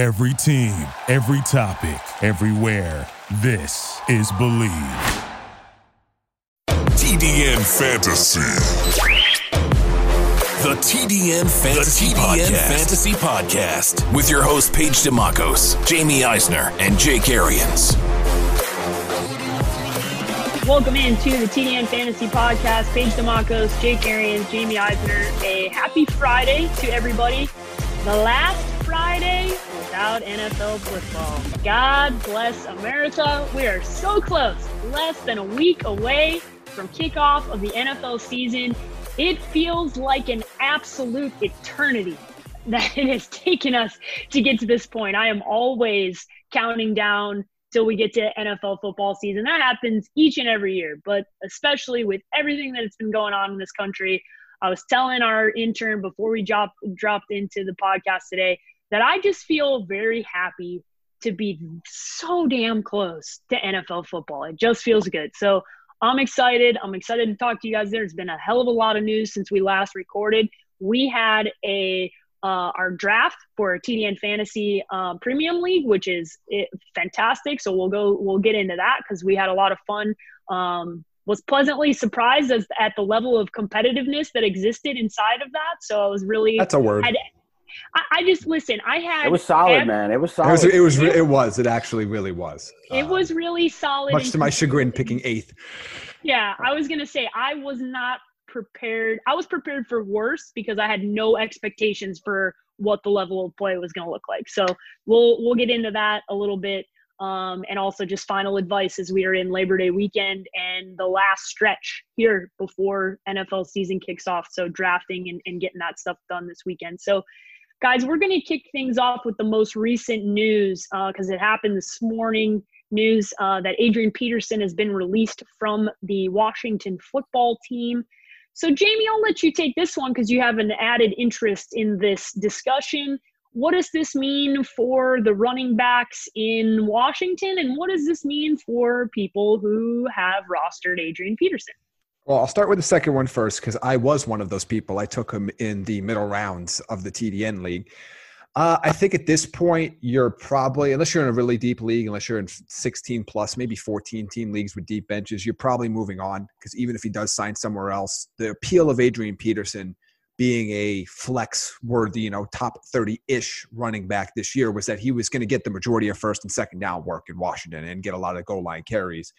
Every team, every topic, everywhere. This is Believe. TDN Fantasy. The TDN Fantasy, the TDN Podcast. Fantasy Podcast with your host Paige Demacos, Jamie Eisner, and Jake Arians. Welcome into the TDN Fantasy Podcast. Paige Demacos, Jake Arians, Jamie Eisner. A happy Friday to everybody. The last Friday without NFL football. God bless America. We are so close, less than a week away from kickoff of the NFL season. It feels like an absolute eternity that it has taken us to get to this point. I am always counting down till we get to NFL football season. That happens each and every year, but especially with everything that's been going on in this country. I was telling our intern before we dropped dropped into the podcast today that I just feel very happy to be so damn close to NFL football. It just feels good. So I'm excited. I'm excited to talk to you guys. There's been a hell of a lot of news since we last recorded. We had a uh, our draft for TDN Fantasy uh, Premium League, which is it, eh, fantastic. So we'll go we'll get into that because we had a lot of fun. Um, was pleasantly surprised as at the level of competitiveness that existed inside of that. So I was really that's a word. I, I, just listen. I had it was solid, man. It was solid. It was. It was. It was. It actually really was. It um, was really solid. Much to my chagrin, picking eighth. Yeah, I was gonna say I was not prepared. I was prepared for worse because I had no expectations for what the level of play was gonna look like. So we'll we'll get into that a little bit. Um, and also just final advice as we are in Labor Day weekend and the last stretch here before NFL season kicks off. So drafting and, and getting that stuff done this weekend. So Guys, we're going to kick things off with the most recent news because uh, it happened this morning. News uh, that Adrian Peterson has been released from the Washington football team. So, Jamie, I'll let you take this one because you have an added interest in this discussion. What does this mean for the running backs in Washington? And what does this mean for people who have rostered Adrian Peterson? Well, I'll start with the second one first because I was one of those people. I took him in the middle rounds of the TDN league. Uh, I think at this point, you're probably, unless you're in a really deep league, unless you're in 16 plus, maybe 14 team leagues with deep benches, you're probably moving on because even if he does sign somewhere else, the appeal of Adrian Peterson being a flex worthy, you know, top 30 ish running back this year was that he was going to get the majority of first and second down work in Washington and get a lot of goal line carries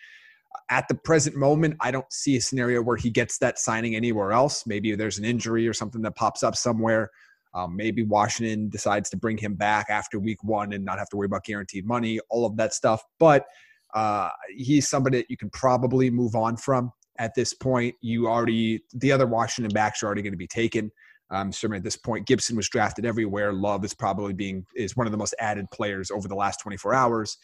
at the present moment, I don't see a scenario where he gets that signing anywhere else. Maybe there's an injury or something that pops up somewhere. Um, maybe Washington decides to bring him back after week one and not have to worry about guaranteed money, all of that stuff. But uh, he's somebody that you can probably move on from at this point. You already, the other Washington backs are already going to be taken. Um, certainly at this point, Gibson was drafted everywhere. Love is probably being is one of the most added players over the last 24 hours.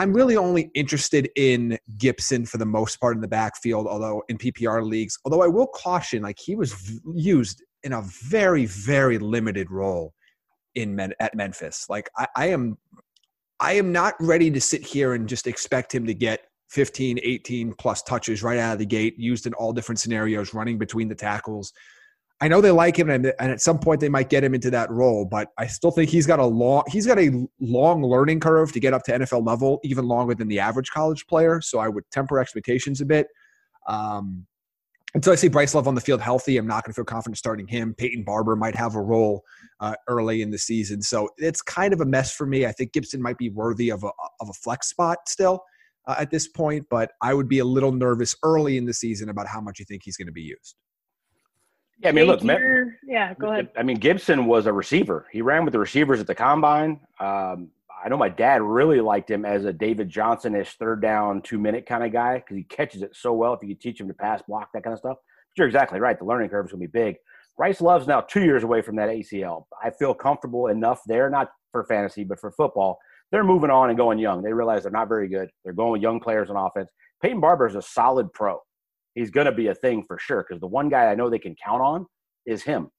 I'm really only interested in Gibson for the most part in the backfield, although in PPR leagues. Although I will caution, like he was used in a very, very limited role in Men- at Memphis. Like I, I am, I am not ready to sit here and just expect him to get 15, 18 plus touches right out of the gate, used in all different scenarios, running between the tackles. I know they like him, and, and at some point they might get him into that role. But I still think he's got a long he's got a long learning curve to get up to NFL level, even longer than the average college player. So I would temper expectations a bit. Um, until I see Bryce Love on the field healthy, I'm not going to feel confident starting him. Peyton Barber might have a role uh, early in the season, so it's kind of a mess for me. I think Gibson might be worthy of a of a flex spot still uh, at this point, but I would be a little nervous early in the season about how much you think he's going to be used. Yeah, I mean, look, yeah, go ahead. I mean, Gibson was a receiver. He ran with the receivers at the combine. Um, I know my dad really liked him as a David Johnson-ish third down, two minute kind of guy because he catches it so well. If you could teach him to pass, block, that kind of stuff. But you're exactly right. The learning curve is going to be big. Bryce Love's now two years away from that ACL. I feel comfortable enough there, not for fantasy, but for football. They're moving on and going young. They realize they're not very good. They're going with young players on offense. Peyton Barber is a solid pro he's going to be a thing for sure because the one guy I know they can count on is him.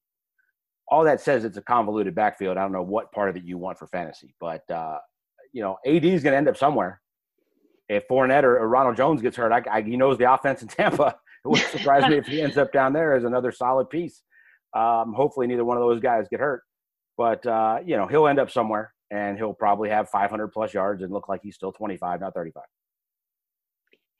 All that says it's a convoluted backfield. I don't know what part of it you want for fantasy, but uh, you know, AD is going to end up somewhere. If Fournette or, or Ronald Jones gets hurt, I, I, he knows the offense in Tampa. It wouldn't surprise me if he ends up down there as another solid piece. Um, hopefully, neither one of those guys get hurt, but uh, you know, he'll end up somewhere. and he'll probably have 500 plus yards and look like he's still 25, not 35.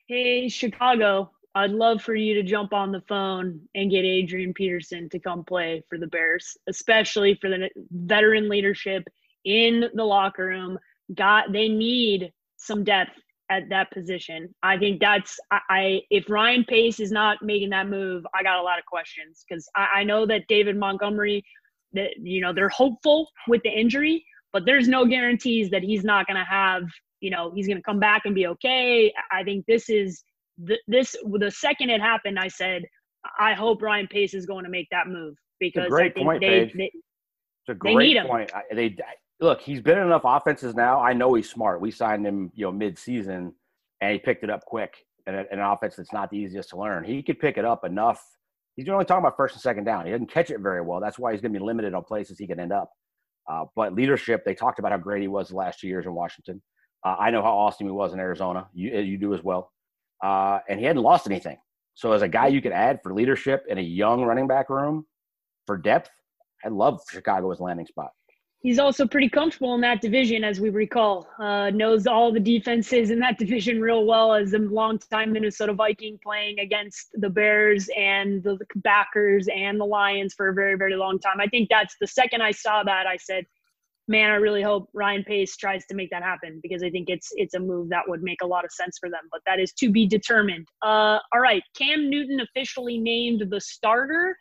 Hey, Chicago, I'd love for you to jump on the phone and get Adrian Peterson to come play for the Bears, especially for the veteran leadership in the locker room. Got they need some depth at that position. I think that's I, I if Ryan Pace is not making that move, I got a lot of questions because I, I know that David Montgomery, that you know they're hopeful with the injury, but there's no guarantees that he's not going to have you know he's going to come back and be okay. I think this is this the second it happened, I said I hope Ryan Pace is going to make that move because great point, they, they, it's a great they need him. point. I, they look, he's been in enough offenses now. I know he's smart. We signed him, you know, mid-season, and he picked it up quick. And an offense that's not the easiest to learn. He could pick it up enough. He's only talking about first and second down. He doesn't catch it very well. That's why he's going to be limited on places he can end up. Uh, but leadership, they talked about how great he was the last two years in Washington. Uh, I know how awesome he was in Arizona. You, you do as well. Uh, and he hadn't lost anything. So as a guy you could add for leadership in a young running back room for depth, I love Chicago as landing spot he's also pretty comfortable in that division, as we recall. Uh, knows all the defenses in that division real well as a longtime Minnesota Viking playing against the Bears and the Packers and the Lions for a very, very long time. I think that's the second I saw that, I said, man, I really hope Ryan Pace tries to make that happen because I think it's it's a move that would make a lot of sense for them. But that is to be determined. Uh, all right, Cam Newton officially named the starter.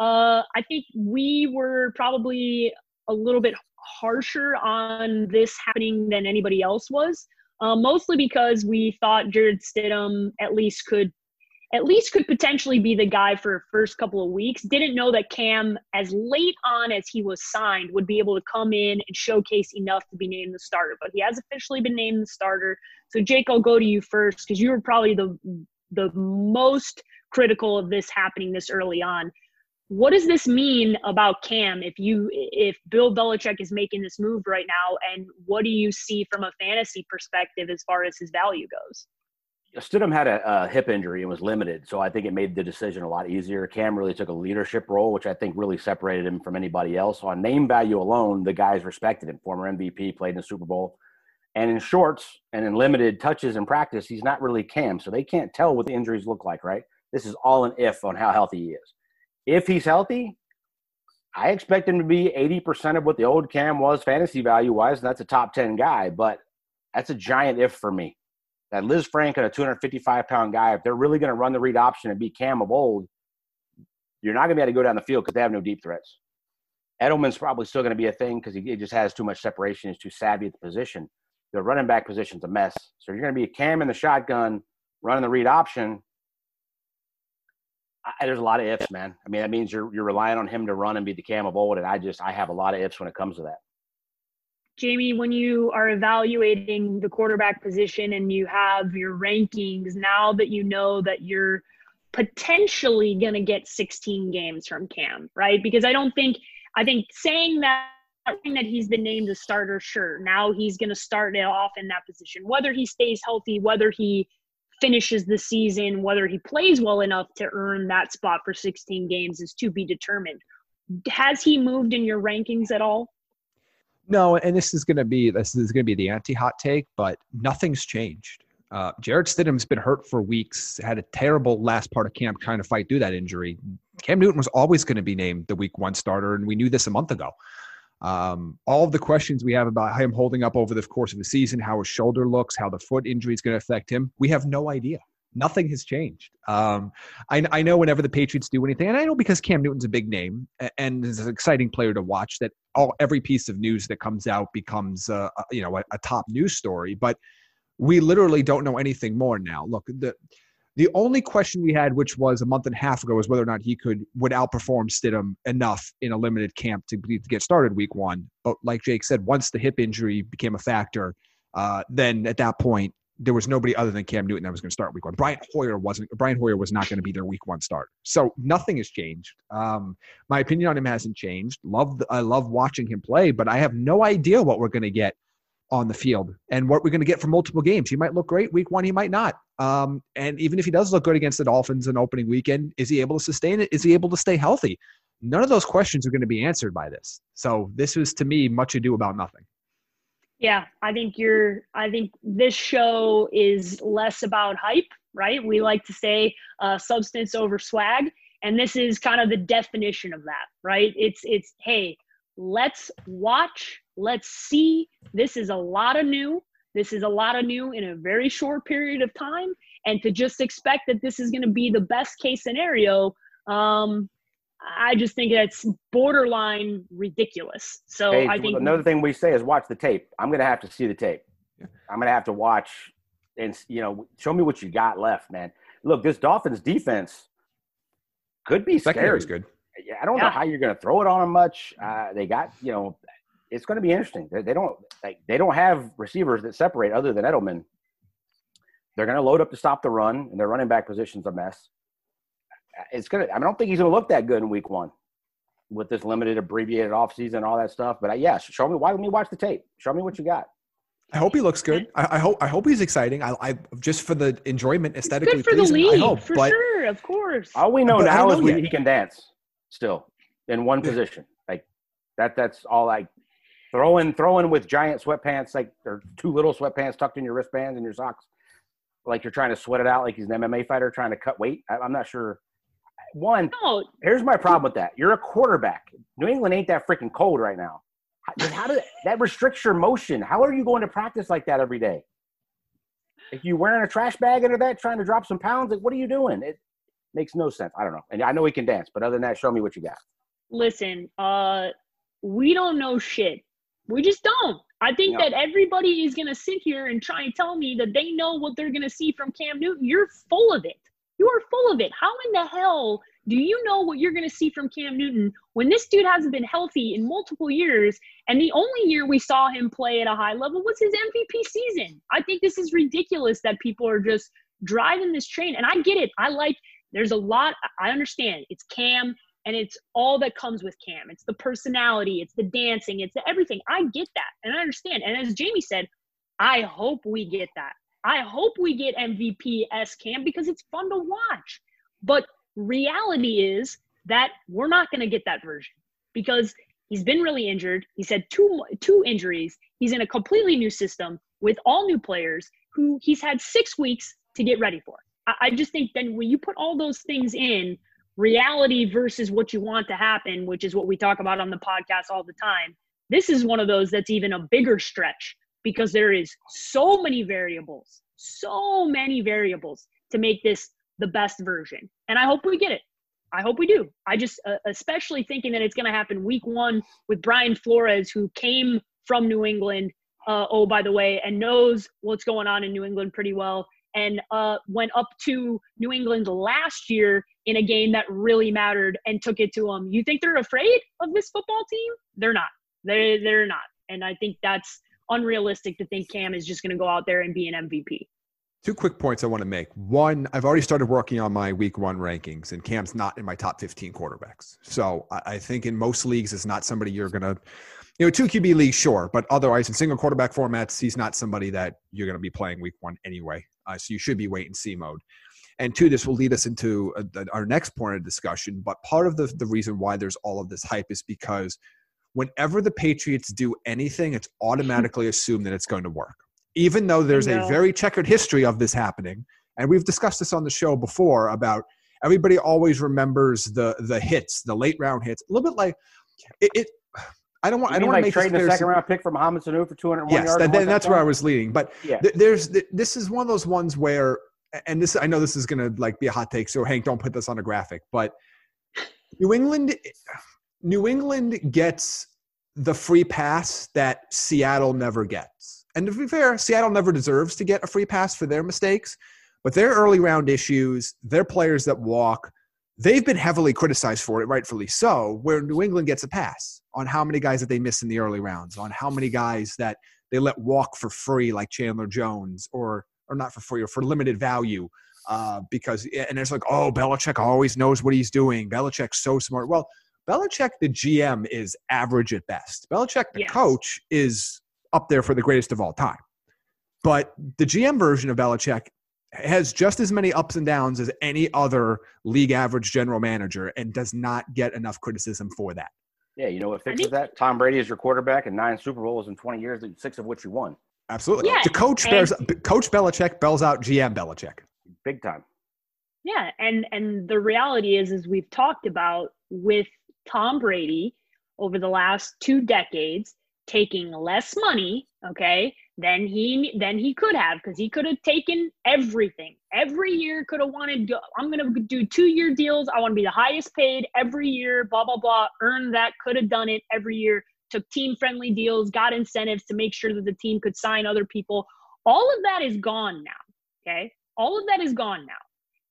Uh, I think we were probably a little bit harsher on this happening than anybody else was, uh, mostly because we thought Jarrett Stidham at least could at least could potentially be the guy for first couple of weeks. Didn't know that Cam, as late on as he was signed, would be able to come in and showcase enough to be named the starter. But he has officially been named the starter. So Jake, I'll go to you first because you were probably the the most critical of this happening this early on what does this mean about Cam if you if Bill Belichick is making this move right now and what do you see from a fantasy perspective as far as his value goes? Stidham had a, a, hip injury and was limited, so I think it made the decision a lot easier. Cam really took a leadership role, which I think really separated him from anybody else. On name value alone, the guys respected him. Former MVP, played in the Super Bowl, and in shorts and in limited touches in practice, he's not really Cam, so they can't tell what the injuries look like. Right? This is all an if on how healthy he is if he's healthy, I expect him to be 80% of what the old Cam was fantasy value wise, and that's a top 10 guy. But that's a giant if for me. That Liz Frank and a 255 pound guy, if they're really going to run the read option and be Cam of old, you're not going to be able to go down the field because they have no deep threats. Edelman's probably still going to be a thing because he just has too much separation. He's too savvy at the position. The running back position's a mess. So you're going to be a Cam in the shotgun running the read option I, there's a lot of ifs, man. I mean, that means you're you're relying on him to run and be the cam of old, and I just I have a lot of ifs when it comes to that. Jamie, when you are evaluating the quarterback position and you have your rankings, now that you know that you're potentially going to get 16 games from Cam, right? Because I don't think I think saying that that he's been named a starter, sure. Now he's going to start it off in that position. Whether he stays healthy, whether he finishes the season, whether he plays well enough to earn that spot for 16 games is to be determined. Has he moved in your rankings at all? No, and this is going to be this is going to be the anti-hot take, but nothing's changed. Uh, Jarrett Stidham's been hurt for weeks, had a terrible last part of camp trying to fight through that injury. Cam Newton was always going to be named the week one starter, and we knew this a month ago. Um, all of the questions we have about him holding up over the course of the season, how his shoulder looks, how the foot injury is going to affect him, we have no idea. Nothing has changed. Um, I, I, know whenever the Patriots do anything, and I know because Cam Newton's a big name and is an exciting player to watch, that all every piece of news that comes out becomes uh, you know a, a top news story. But we literally don't know anything more now. Look, the the only question we had, which was a month and a half ago, was whether or not he could would outperform Stidham enough in a limited camp to, to get started week one. But like Jake said, once the hip injury became a factor, uh, then at that point there was nobody other than Cam Newton that was going to start week one. Brian Hoyer wasn't. Brian Hoyer was not going to be their week one starter. So nothing has changed. Um, my opinion on him hasn't changed. Love I love watching him play, but I have no idea what we're going to get on the field and what we're going to get from multiple games. He might look great week one, he might not. Um, and even if he does look good against the Dolphins in opening weekend, is he able to sustain it? Is he able to stay healthy? None of those questions are going to be answered by this. So this was to me much ado about nothing. Yeah, I think you're. I think this show is less about hype, right? We like to say uh, substance over swag, and this is kind of the definition of that, right? It's it's hey, let's watch, let's see. This is a lot of new. This is a lot of new in a very short period of time, and to just expect that this is going to be the best case scenario, um, I just think that's borderline ridiculous. So Hey, I think another thing we say is watch the tape. I'm going to have to see the tape. I'm going to have to watch and you know show me what you got left, man. Look, this Dolphins defense could be scary. Secondary's good. Yeah, I don't know how you're going to throw it on them much. Uh, they got you know, it's going to be interesting. They, they don't like they don't have receivers that separate other than Edelman. They're going to load up to stop the run, and their running back position's a mess. It's gonna. I, mean, I don't think he's going to look that good in Week One with this limited, abbreviated offseason and all that stuff. But uh, yeah, show me. Why don't me watch the tape? Show me what you got. I hope he looks good. I, I hope I hope he's exciting. I, I just for the enjoyment, it's aesthetically good for the pleasing. league, I hope, for but sure, of course. All we know But now don't is know we, he can dance still in one position. Like that. That's all. I throw in, throw in with giant sweatpants, like or two little sweatpants tucked in your wristbands and your socks, like you're trying to sweat it out, like he's an MMA fighter trying to cut weight. I, I'm not sure. One, no, here's my problem with that. You're a quarterback. New England ain't that freaking cold right now. How, how did that restricts your motion? How are you going to practice like that every day? If you wearing a trash bag under that, trying to drop some pounds, like what are you doing? It makes no sense. I don't know. And I know he can dance, but other than that, show me what you got. listen, uh, we don't know shit. We just don't. I think No. that everybody is gonna sit here and try and tell me that they know what they're gonna see from Cam Newton. You're full of it. You are full of it. How in the hell do you know what you're gonna see from Cam Newton when this dude hasn't been healthy in multiple years? And the only year we saw him play at a high level was his MVP season. I think this is ridiculous that people are just driving this train. And I get it. I like. There's a lot. I understand. It's Cam and it's all that comes with Cam. It's the personality, it's the dancing, it's the everything. I get that, and I understand. And as Jamie said, I hope we get that. I hope we get MVP s Cam because it's fun to watch. But reality is that we're not going to get that version because he's been really injured. He's had two two injuries. He's in a completely new system with all new players who he's had six weeks to get ready for. I, I just think then when you put all those things in, reality versus what you want to happen, which is what we talk about on the podcast all the time. This is one of those that's even a bigger stretch because there is so many variables, so many variables to make this the best version. And I hope we get it. I hope we do. I just, uh, especially thinking that it's going to happen week one with Brian Flores, who came from New England. Uh, oh, by the way, and knows what's going on in New England pretty well, and uh, went up to New England last year in a game that really mattered and took it to them. You think they're afraid of this football team? They're not. They're, they're not. And I think that's unrealistic to think Cam is just going to go out there and be an MVP. Two quick points I want to make. One, I've already started working on my week one rankings, and Cam's not in my top 15 quarterbacks. So I, think in most leagues, it's not somebody you're going to, you know, two QB leagues, sure. But otherwise, in single quarterback formats, he's not somebody that you're going to be playing week one anyway. Uh, so you should be wait and see mode. And two, this will lead us into uh the- our next point of discussion. But part of the, the reason why there's all of this hype is because whenever the Patriots do anything, it's automatically assumed that it's going to work. Even though there's a very checkered history of this happening, and we've discussed this on the show before about everybody always remembers the the hits, the late round hits. A little bit like it. it I don't want. You I don't want to like make trading a second round pick from Mohamed Sanu for 201 Yes, yards? that- that's where I was leading. But Yeah. th- there's th- this is one of those ones where, and this I know this is gonna like be a hot take. So Hank, don't put this on a graphic. But New England, New England gets the free pass that Seattle never gets. And to be fair, Seattle never deserves to get a free pass for their mistakes. But their early round issues, their players that walk, they've been heavily criticized for it, rightfully so, where New England gets a pass on how many guys that they miss in the early rounds, on how many guys that they let walk for free, like Chandler Jones, or or not for free, or for limited value. Uh, because and it's like, oh, Belichick always knows what he's doing. Belichick's so smart. Well, Belichick, the GM, is average at best. Belichick, the Yes. coach, is up there for the greatest of all time. But the GM version of Belichick has just as many ups and downs as any other league average general manager and does not get enough criticism for that. Yeah, you know what fixes that? Tom Brady is your quarterback and nine Super Bowls in 20 years, six of which you won. Absolutely. Yeah, the coach and- bears, Coach Belichick bells out GM Belichick. Big time. Yeah, and and the reality is, as we've talked about with Tom Brady over the last two decades taking less money, okay, than he than he could have because he could have taken everything. Every year could have wanted. I'm going to do two year deals. I want to be the highest paid every year. Blah blah blah. Earn that. Could have done it every year. Took team friendly deals. Got incentives to make sure that the team could sign other people. All of that is gone now. Okay, all of that is gone now.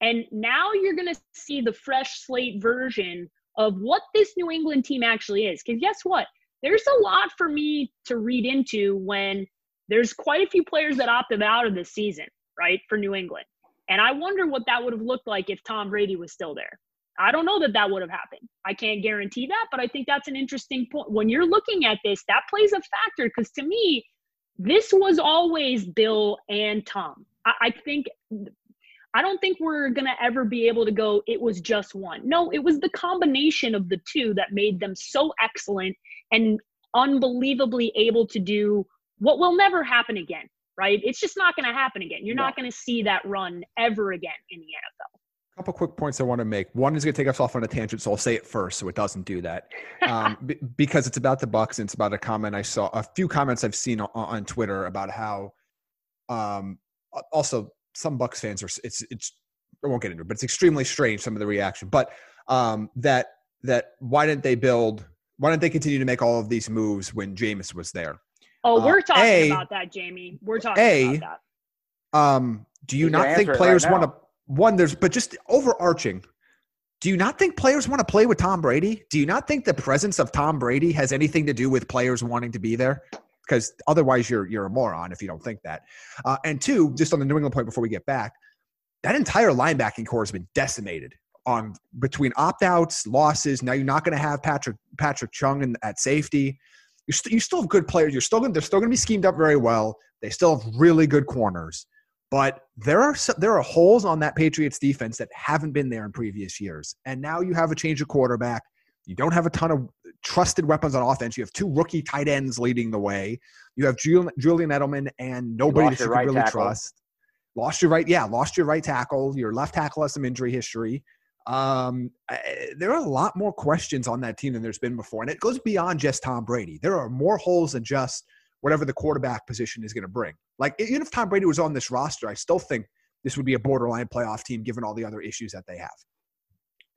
And now you're going to see the fresh slate version of what this New England team actually is. Because guess what? There's a lot for me to read into when there's quite a few players that opted out of this season, right, for New England. And I wonder what that would have looked like if Tom Brady was still there. I don't know that that would have happened. I can't guarantee that, but I think that's an interesting point. When you're looking at this, that plays a factor because to me, this was always Bill and Tom. I, I think I don't think we're going to ever be able to go, it was just one. No, it was the combination of the two that made them so excellent and unbelievably able to do what will never happen again, right? It's just not going to happen again. You're No. not going to see that run ever again in the NFL. A couple quick points I want to make. One is going to take us off on a tangent, so I'll say it first so it doesn't do that. Um, b- because it's about the Bucks and it's about a comment I saw, a few comments I've seen on, on Twitter about how, um, also some Bucks fans are. It's it's I won't get into it, but it's extremely strange some of the reaction. But um, that that why didn't they build? Why didn't they continue to make all of these moves when Jameis was there? Oh, Uh, we're talking A- about that, Jamie. We're talking A- about that. Um, do you You can not think answer it right players want to one? There's but just overarching. Do you not think players want to play with Tom Brady? Do you not think the presence of Tom Brady has anything to do with players wanting to be there? Because otherwise, you're you're a moron if you don't think that. Uh, and two, just on the New England point before we get back, that entire linebacking core has been decimated on between opt outs, losses. Now you're not going to have Patrick Patrick Chung in, at safety. You, st- you still have good players. You're still going. They're still going to be schemed up very well. They still have really good corners, but there are so- there are holes on that Patriots defense that haven't been there in previous years. And now you have a change of quarterback. You don't have a ton of trusted weapons on offense. You have two rookie tight ends leading the way. You have Julian, Julian Edelman and nobody lost that you can right really tackle. trust. Lost your right, yeah, lost your right tackle. Your left tackle has some injury history. Um, I- there are a lot more questions on that team than there's been before, and it goes beyond just Tom Brady. There are more holes than just whatever the quarterback position is going to bring. Like even if Tom Brady was on this roster, I still think this would be a borderline playoff team given all the other issues that they have.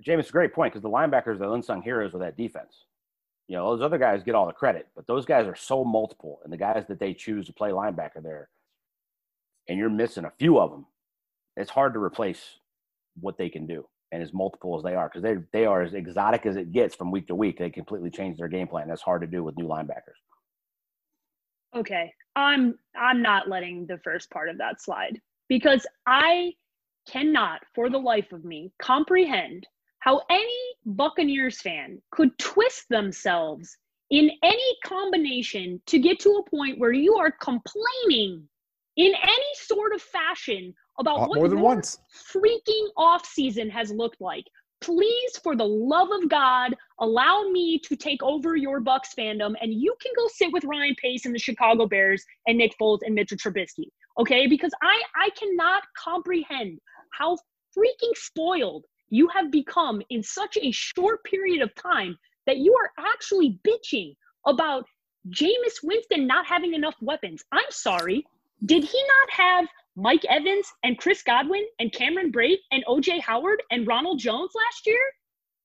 James, a great point because the linebackers are the unsung heroes of that defense. You know, those other guys get all the credit, but those guys are so multiple, and the guys that they choose to play linebacker there, and you're missing a few of them, it's hard to replace what they can do and as multiple as they are because they they are as exotic as it gets from week to week. They completely change their game plan. That's hard to do with new linebackers. Okay. I'm I'm not letting the first part of that slide because I cannot for the life of me comprehend how any Buccaneers fan could twist themselves in any combination to get to a point where you are complaining in any sort of fashion about Uh, what more than your once. freaking off season has looked like. Please, for the love of God, allow me to take over your Bucks fandom, and you can go sit with Ryan Pace and the Chicago Bears and Nick Foles and Mitchell Trubisky. Okay, because I I cannot comprehend how freaking spoiled you have become in such a short period of time that you are actually bitching about Jameis Winston not having enough weapons. I'm sorry. Did he not have Mike Evans and Chris Godwin and Cameron Brate and OJ Howard and Ronald Jones last year?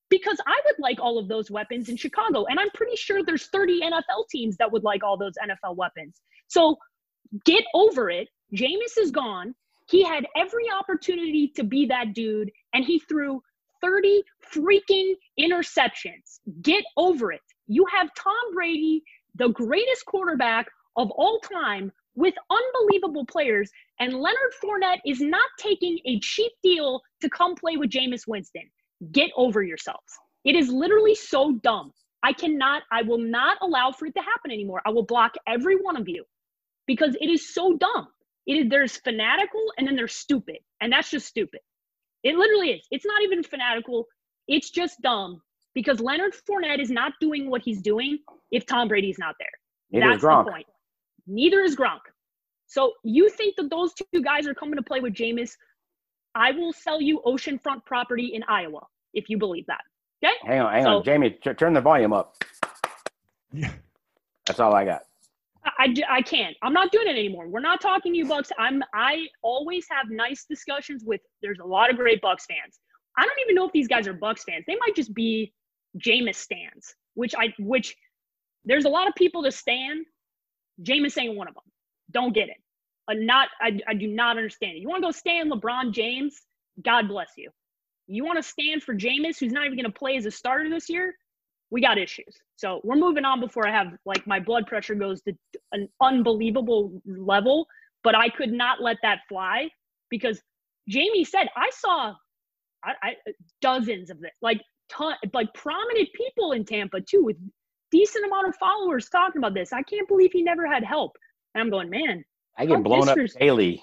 Because I would like all of those weapons in Chicago. And I'm pretty sure there's 30 NFL teams that would like all those NFL weapons. So get over it. Jameis is gone. He had every opportunity to be that dude, and he threw 30 freaking interceptions. Get over it. You have Tom Brady, the greatest quarterback of all time, with unbelievable players, and Leonard Fournette is not taking a cheap deal to come play with Jameis Winston. Get over yourselves. It is literally so dumb. I cannot, I will not allow for it to happen anymore. I will block every one of you because it is so dumb. It is there's fanatical and then there's stupid. And that's just stupid. It literally is. It's not even fanatical. It's just dumb. because Leonard Fournette is not doing what he's doing if Tom Brady's not there. Neither That's is Gronk. the point. Neither is Gronk. So you think that those two guys are coming to play with Jameis? I will sell you oceanfront property in Iowa if you believe that. Okay? Hang on, hang So- on, Jamie. T- turn the volume up. Yeah. That's all I got. I, I, can't. I'm not doing it anymore. We're not talking to you Bucks. I'm I always have nice discussions with there's a lot of great Bucks fans. I don't even know if these guys are Bucks fans. They might just be Jameis stands, which I which there's a lot of people to stand. Jameis ain't one of them. Don't get it. Uh, not I, I do not understand it. You want to go stand LeBron James? God bless you. You want to stand for Jameis, who's not even going to play as a starter this year? We got issues. So we're moving on before I have like my blood pressure goes to an unbelievable level. But I could not let that fly because Jamie said I saw I, I, dozens of this, like ton, like prominent people in Tampa too, with decent amount of followers talking about this. I can't believe he never had help. And I'm going, man, I get blown up daily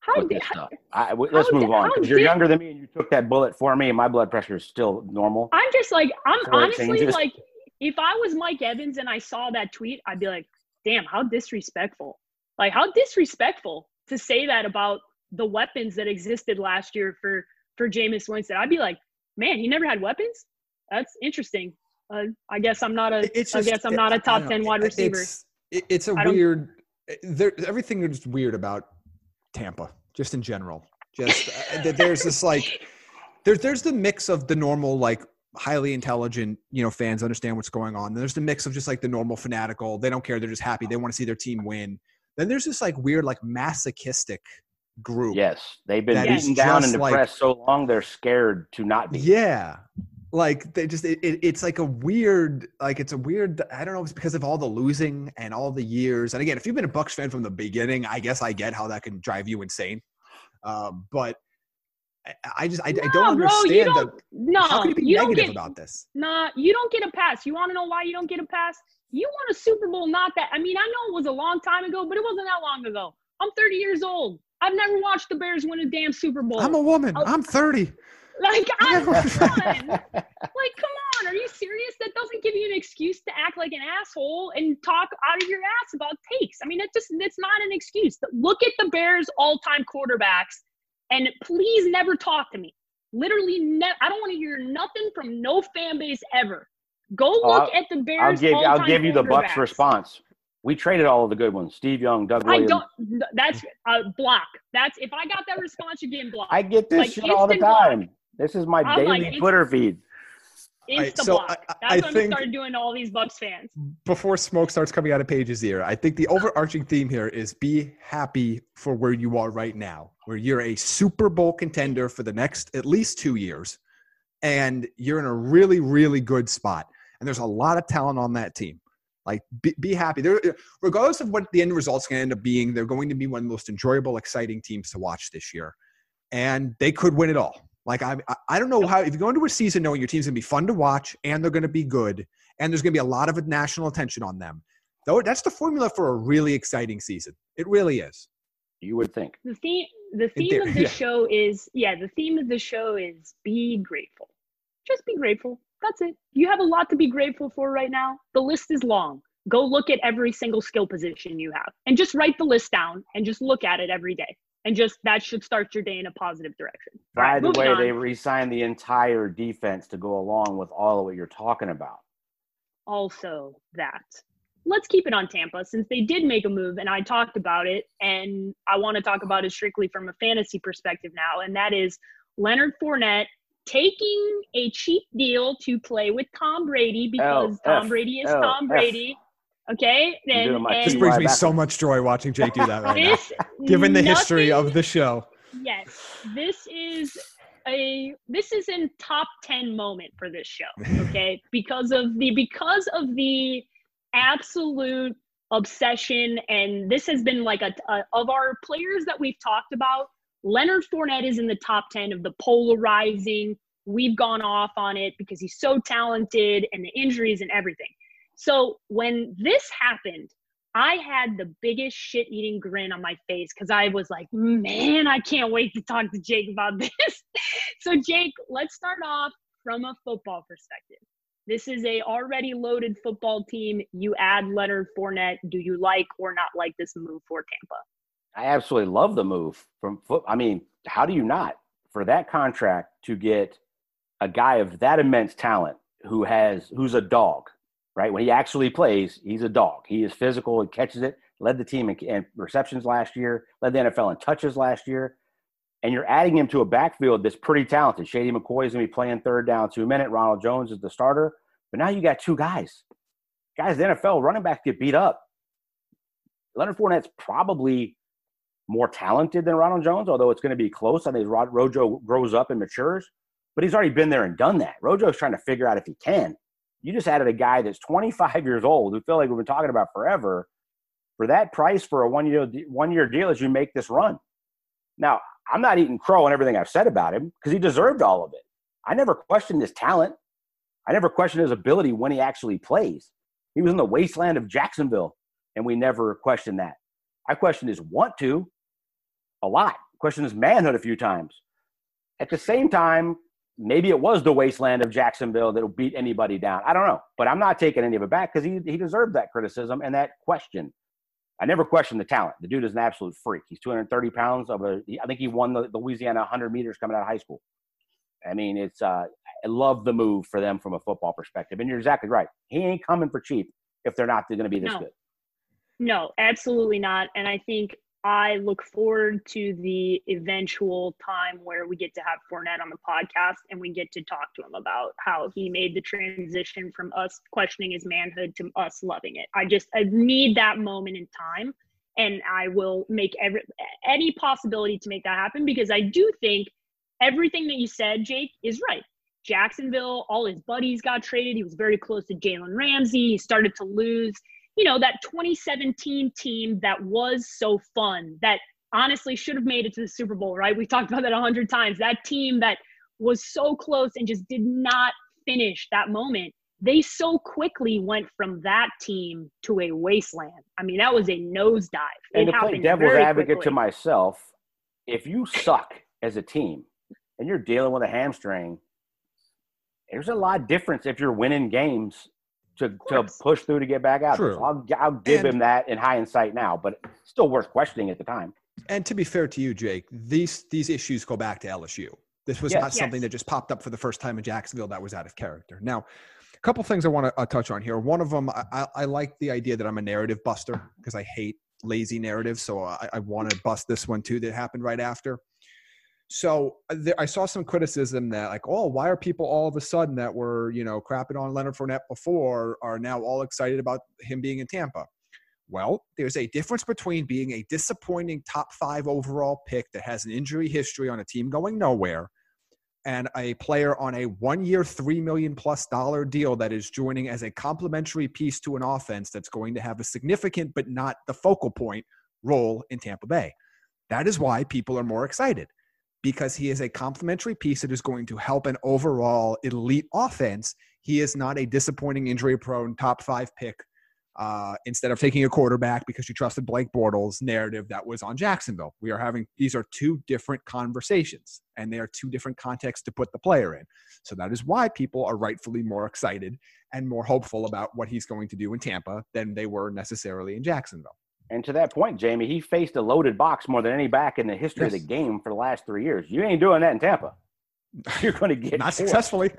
how, with di- this how stuff. I, w- let's move di- on because you're di- younger than me and you took that bullet for me, and my blood pressure is still normal. I'm just like, I'm Before honestly like, if I was Mike Evans and I saw that tweet, I'd be like, damn, how disrespectful. Like, how disrespectful to say that about the weapons that existed last year for for Jameis Winston. I'd be like, man, he never had weapons. That's interesting. Uh, I guess I'm not a. It's I guess I'm not a top ten know. wide receiver. It's, it- it's a I don't- weird. There, everything is weird about Tampa, just in general. Just uh, there's this like, there's there's the mix of the normal like highly intelligent you know fans understand what's going on. There's the mix of just like the normal fanatical. They don't care. They're just happy. They want to see their team win. Then there's this like weird like masochistic group. Yes, they've been beaten down and just like- depressed so long they're scared to not be. Yeah. Like they just it, it, it's like a weird like it's a weird I don't know it's because of all the losing and all the years and again if you've been a Bucks fan from the beginning I guess I get how that can drive you insane um, but I, I just I, I don't bro, understand don't- that No, how can you be you negative get, about this Nah, you don't get a pass. You want to know why you don't get a pass? You won a Super Bowl not that. I mean, I know it was a long time ago, but it wasn't that long ago. I'm 30 years old. I've never watched the Bears win a damn Super Bowl. I'm a woman Oh. I'm 30 like, I'm done. Like, come on. Are you serious? That doesn't give you an excuse to act like an asshole and talk out of your ass about takes. I mean, it just it's not an excuse. Look at the Bears all-time quarterbacks and please never talk to me. Literally, ne- I don't want to hear nothing from no fan base ever. Go look Oh, at the Bears. I'll give I'll give you the Bucks response. We traded all of the good ones. Steve Young, Doug Williams. I don't. That's a block. That's if I got that response, you're getting blocked. I get this Like, shit all the time. block. Time. This is my I'm daily like, Twitter feed. Insta so block. I- That's I what I'm think- started doing all these Bucks fans. before smoke starts coming out of Paige's ear, I think the overarching theme here is be happy for where you are right now, where you're a Super Bowl contender for the next at least two years, and you're in a really, really good spot. And there's a lot of talent on that team. Like, be, be happy. They're, regardless of what the end result's going to end up being, they're going to be one of the most enjoyable, exciting teams to watch this year. And they could win it all. Like, I, I- I don't know how, if you go into a season knowing your team's going to be fun to watch and they're going to be good, and there's going to be a lot of national attention on them. Though that's the formula for a really exciting season. It really is. You would think. The theme. The theme theory, of the yeah. show is yeah. The theme of the show is be grateful. Just be grateful. That's it. You have a lot to be grateful for right now. The list is long. Go look at every single skill position you have, and just write the list down, and just look at it every day, and just that should start your day in a positive direction. By right, the way, on. they re-signed the entire defense to go along with all of what you're talking about. also that. Let's keep it on Tampa since they did make a move and I talked about it. And I want to talk about it strictly from a fantasy perspective now. And that is Leonard Fournette taking a cheap deal to play with Tom Brady because Tom Brady is Tom F. Brady. Okay. I'm And, doing my and This brings me so much joy watching Jake do that right now. Given the history of the show. yes this is a this is in top 10 moment for this show okay because of the because of the absolute obsession and this has been like a, a of our players that we've talked about leonard Fournette is in the top 10 of the polarizing we've gone off on it because he's so talented and the injuries and everything so when this happened I had the biggest shit eating grin on my face because I was like, man, I can't wait to talk to Jake about this. so, Jake, let's start off. from a football perspective. This is a already loaded football team. You add Leonard Fournette. Do you like or not like this move for Tampa? I absolutely love the move from foot. I mean, how do you not for that contract to get a guy of that immense talent who has who's a dog, right? When he actually plays, he's a dog. He is physical and catches it. Led the team in, in receptions last year. Led the NFL in touches last year. And you're adding him to a backfield that's pretty talented. Shady McCoy is going to be playing third down, two minute. Ronald Jones is the starter. But now you got two guys. Guys, the NFL running backs get beat up. Leonard Fournette's probably more talented than Ronald Jones, although it's going to be close. I think Rojo grows up and matures, but he's already been there and done that. Rojo's trying to figure out if he can. You just added a guy that's 25 years old who feel like we've been talking about forever. For that price for a one year one year deal as you make this run. Now, I'm not eating crow on everything I've said about him because he deserved all of it. I never questioned his talent. I never questioned his ability when he actually plays. He was in the wasteland of Jacksonville, and we never questioned that. I questioned his want to a lot, questioned his manhood a few times. At the same time, maybe it was the wasteland of Jacksonville that'll beat anybody down. I don't know, but I'm not taking any of it back because he, he deserved that criticism and that question. I never questioned the talent. The dude is an absolute freak. He's 230 pounds of a. I think he won the, the Louisiana 100 meters coming out of high school. I mean, it's uh, I love the move for them from a football perspective. And you're exactly right. He ain't coming for cheap if they're not going to be this no. good. No, absolutely not. And I think I look forward to the eventual time where we get to have Fournette on the podcast and we get to talk to him about how he made the transition from us questioning his manhood to us loving it. I just I need that moment in time and I will make every any possibility to make that happen because I do think everything that you said, Jake, is right. Jacksonville, all his buddies got traded. He was very close to Jalen Ramsey. He started to lose, you know, that 2017 team that was so fun, that honestly should have made it to the Super Bowl, right? We talked about that a hundred times. That team that was so close and just did not finish that moment. They so quickly went from that team to a wasteland. I mean, that was a nosedive. And it to play devil's advocate quickly. to myself, if you suck as a team and you're dealing with a hamstring, there's a lot of difference if you're winning games to, to push through to get back out. So I'll, I'll give and, him that in hindsight now, but still worth questioning at the time. And to be fair to you, Jake, these these issues go back to LSU. This was yes, not something that just popped up for the first time in Jacksonville that was out of character. Now, a couple things I want to uh, touch on here. One of them, I, I, like the idea that I'm a narrative buster because I hate lazy narratives. So I, I want to bust this one too that happened right after. So uh, I saw some criticism that like, oh, why are people all of a sudden that were you know crapping on Leonard Fournette before are now all excited about him being in Tampa? Well, there's a difference between being a disappointing top five overall pick that has an injury history on a team going nowhere and a player on a one year, $3 million plus dollar deal that is joining as a complementary piece to an offense that's going to have a significant, but not the focal point role in Tampa Bay. That is why people are more excited because he is a complementary piece that is going to help an overall elite offense. He is not a disappointing injury prone top five pick uh, instead of taking a quarterback because you trusted Blake Bortles narrative that was on Jacksonville. We are having these are two different conversations and they are two different contexts to put the player in. So that is why people are rightfully more excited and more hopeful about what he's going to do in Tampa than they were necessarily in Jacksonville. And to that point, Jamie, he faced a loaded box more than any back in the history yes. of the game for the last three years. You ain't doing that in Tampa. You're going to get not successfully.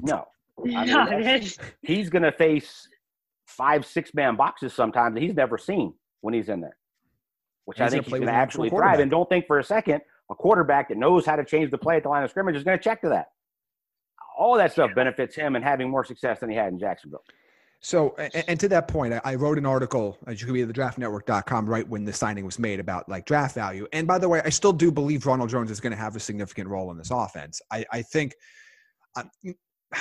No, I mean, he's going to face five, six man boxes sometimes that he's never seen when he's in there, which he's I think he's going to absolutely thrive. And don't think for a second a quarterback that knows how to change the play at the line of scrimmage is going to check to that. All that stuff benefits him and having more success than he had in Jacksonville. So, and, and, to that point, I, wrote an article, as you can be at the draftnetwork.com, right when the signing was made about like draft value. And by the way, I still do believe Ronald Jones is going to have a significant role in this offense. I, I think um,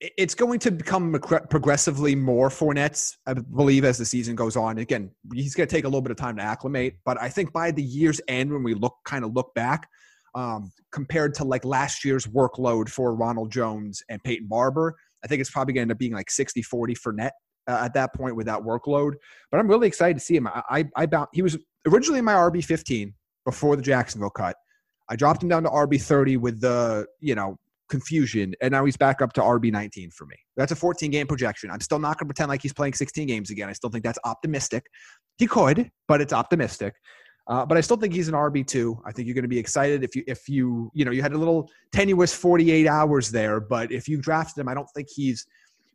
it's going to become progressively more Fournette's, I believe, as the season goes on. Again, he's going to take a little bit of time to acclimate, but I think by the year's end, when we look kind of look back, um, compared to like last year's workload for Ronald Jones and Peyton Barber, I think it's probably going to end up being like 60 40 Fournette uh, at that point with that workload. But I'm really excited to see him. I, I, I bound, he was originally in my RB 15 before the Jacksonville cut. I dropped him down to RB 30 with the, you know, confusion, and now he's back up to RB 19 for me. That's a 14 game projection. I'm still not going to pretend like he's playing 16 games again. I still think that's optimistic. He could, but it's optimistic. Uh, but I still think he's an RB two. I think you're going to be excited if you if you you know you had a little tenuous 48 hours there, but if you drafted him, I don't think he's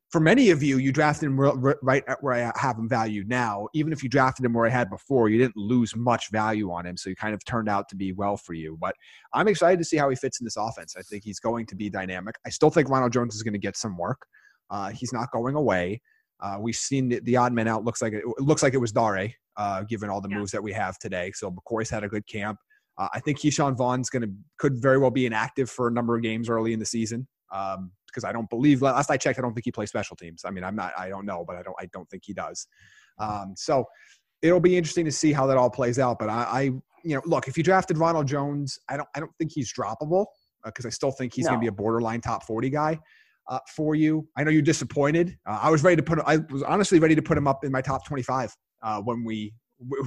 for many of you, you drafted him right at where I have him valued now. Even if you drafted him where I had before, you didn't lose much value on him. So he kind of turned out to be well for you. But I'm excited to see how he fits in this offense. I think he's going to be dynamic. I still think Ronald Jones is going to get some work. Uh, he's not going away. Uh, we've seen the, the, odd man out. Looks like it, it looks like it was Dare, uh, given all the yeah. moves that we have today. So McCoy's had a good camp. Uh, I think Ke'Shawn Vaughn's going to could very well be inactive for a number of games early in the season. Um, because I don't believe last I checked, I don't think he plays special teams. I mean, I'm not, I don't know, but I don't, I don't think he does. Um, so it'll be interesting to see how that all plays out. But I, I you know, look, if you drafted Ronald Jones, I don't, I don't think he's droppable because uh, I still think he's no. going to be a borderline top 40 guy. Uh, for you, I know you're disappointed. Uh, I was ready to put. I was honestly ready to put him up in my top 25 uh, when we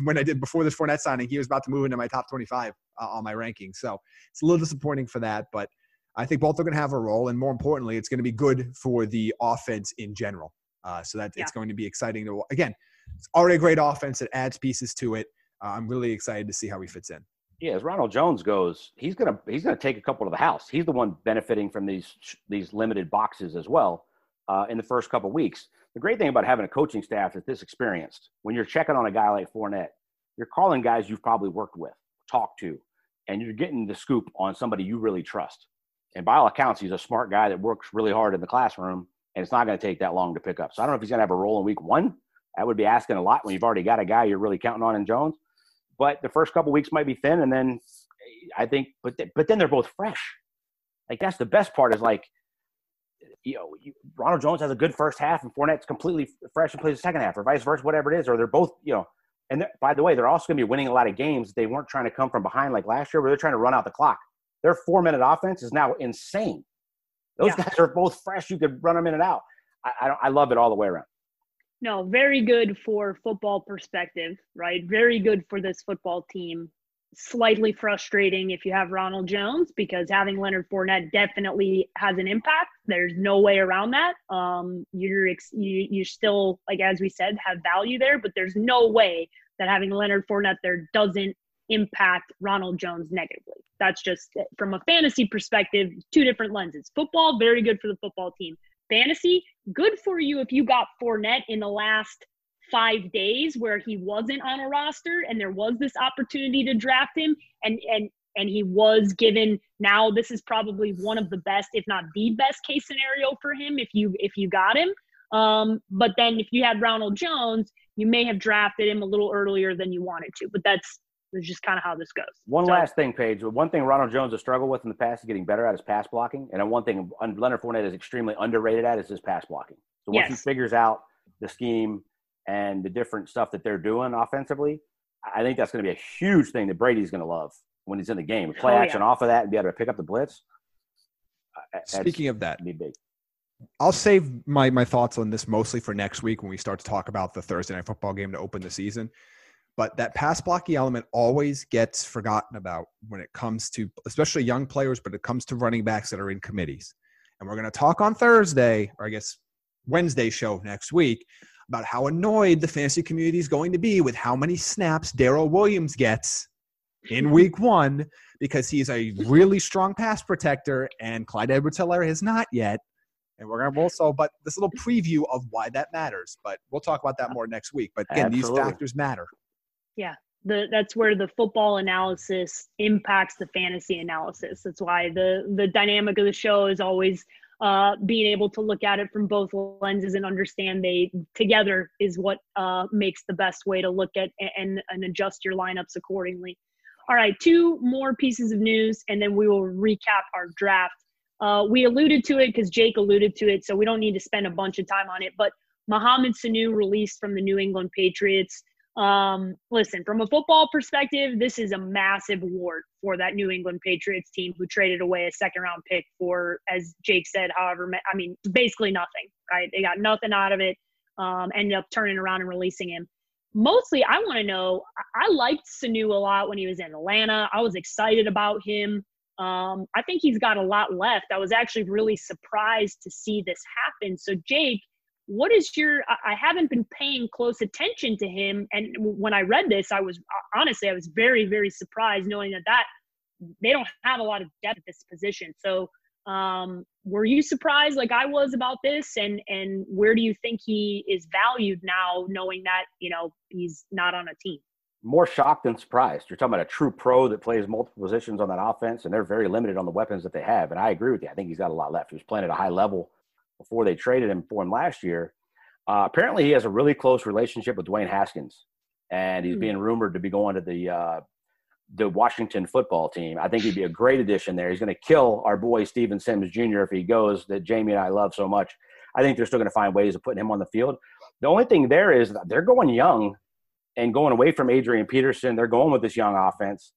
when I did before this Fournette signing. He was about to move into my top 25 uh, on my ranking, so it's a little disappointing for that. But I think both are going to have a role, and more importantly, it's going to be good for the offense in general. Uh, so that yeah. it's going to be exciting to again. It's already a great offense that adds pieces to it. Uh, I'm really excited to see how he fits in. Yeah, as Ronald Jones goes, he's gonna he's gonna take a couple to the house. He's the one benefiting from these these limited boxes as well uh, in the first couple weeks. The great thing about having a coaching staff that's this experienced, when you're checking on a guy like Fournette, you're calling guys you've probably worked with, talked to, and you're getting the scoop on somebody you really trust and by all accounts, he's a smart guy that works really hard in the classroom, and it's not going to take that long to pick up. So I don't know if he's going to have a role in week one. That would be asking a lot when you've already got a guy you're really counting on in Jones. But the first couple weeks might be thin, and then I think, but th- but then they're both fresh. Like that's the best part is like, you know, you, Ronald Jones has a good first half, and Fournette's completely fresh and plays the second half, or vice versa, whatever it is, or they're both, you know. And by the way, they're also going to be winning a lot of games. They weren't trying to come from behind like last year, where they're trying to run out the clock. Their four minute offense is now insane. Those yeah. guys are both fresh. You could run them in and out. I, I, I love it all the way around. No, very good for football perspective, right? Very good for this football team. Slightly frustrating if you have Ronald Jones because having Leonard Fournette definitely has an impact. There's no way around that. Um, you're you you still like as we said have value there, but there's no way that having Leonard Fournette there doesn't impact Ronald Jones negatively. That's just from a fantasy perspective, two different lenses. Football, very good for the football team. Fantasy, good for you if you got Fournette in the last five days where he wasn't on a roster and there was this opportunity to draft him and and and he was given now this is probably one of the best if not the best case scenario for him if you if you got him um, but then if you had ronald jones you may have drafted him a little earlier than you wanted to but that's it's just kind of how this goes. One so, last thing, Paige. One thing Ronald Jones has struggled with in the past is getting better at his pass blocking, and one thing Leonard Fournette is extremely underrated at is his pass blocking. So once yes. he figures out the scheme and the different stuff that they're doing offensively, I think that's going to be a huge thing that Brady's going to love when he's in the game. Play oh, action yeah. off of that and be able to pick up the blitz. Speaking of that, big. I'll save my my thoughts on this mostly for next week when we start to talk about the Thursday night football game to open the season. But that pass blocking element always gets forgotten about when it comes to, especially young players, but it comes to running backs that are in committees. And we're going to talk on Thursday, or I guess Wednesday show next week, about how annoyed the fantasy community is going to be with how many snaps Darrel Williams gets in week one because he's a really strong pass protector and Clyde Edwards Helaire has not yet. And we're going to also, but this little preview of why that matters. But we'll talk about that more next week. But again, Absolutely. these factors matter yeah the that's where the football analysis impacts the fantasy analysis that's why the the dynamic of the show is always uh, being able to look at it from both lenses and understand they together is what uh, makes the best way to look at and, and adjust your lineups accordingly. All right, two more pieces of news, and then we will recap our draft. Uh, we alluded to it because Jake alluded to it, so we don't need to spend a bunch of time on it. But Mohamed Sanu released from the New England Patriots. Um, listen, from a football perspective, this is a massive award for that New England Patriots team who traded away a second round pick for, as Jake said, however, I mean, basically nothing, right? They got nothing out of it, um, ended up turning around and releasing him. Mostly, I want to know, I liked Sanu a lot when he was in Atlanta. I was excited about him. Um, I think he's got a lot left. I was actually really surprised to see this happen. So, Jake, what is your? I haven't been paying close attention to him, and when I read this, I was honestly I was very very surprised knowing that that they don't have a lot of depth at this position. So, um, were you surprised like I was about this? And and where do you think he is valued now, knowing that you know he's not on a team? more shocked than surprised. You're talking about a true pro that plays multiple positions on that offense, and they're very limited on the weapons that they have. And I agree with you. I think he's got a lot left. He was playing at a high level before they traded him for him last year. Uh, apparently, he has a really close relationship with Dwayne Haskins, and he's mm-hmm. being rumored to be going to the uh, the Washington football team. I think he'd be a great addition there. He's going to kill our boy Steven Sims Jr. if he goes. That Jamie and I love so much. I think they're still going to find ways of putting him on the field. The only thing there is they're going young and going away from Adrian Peterson. They're going with this young offense.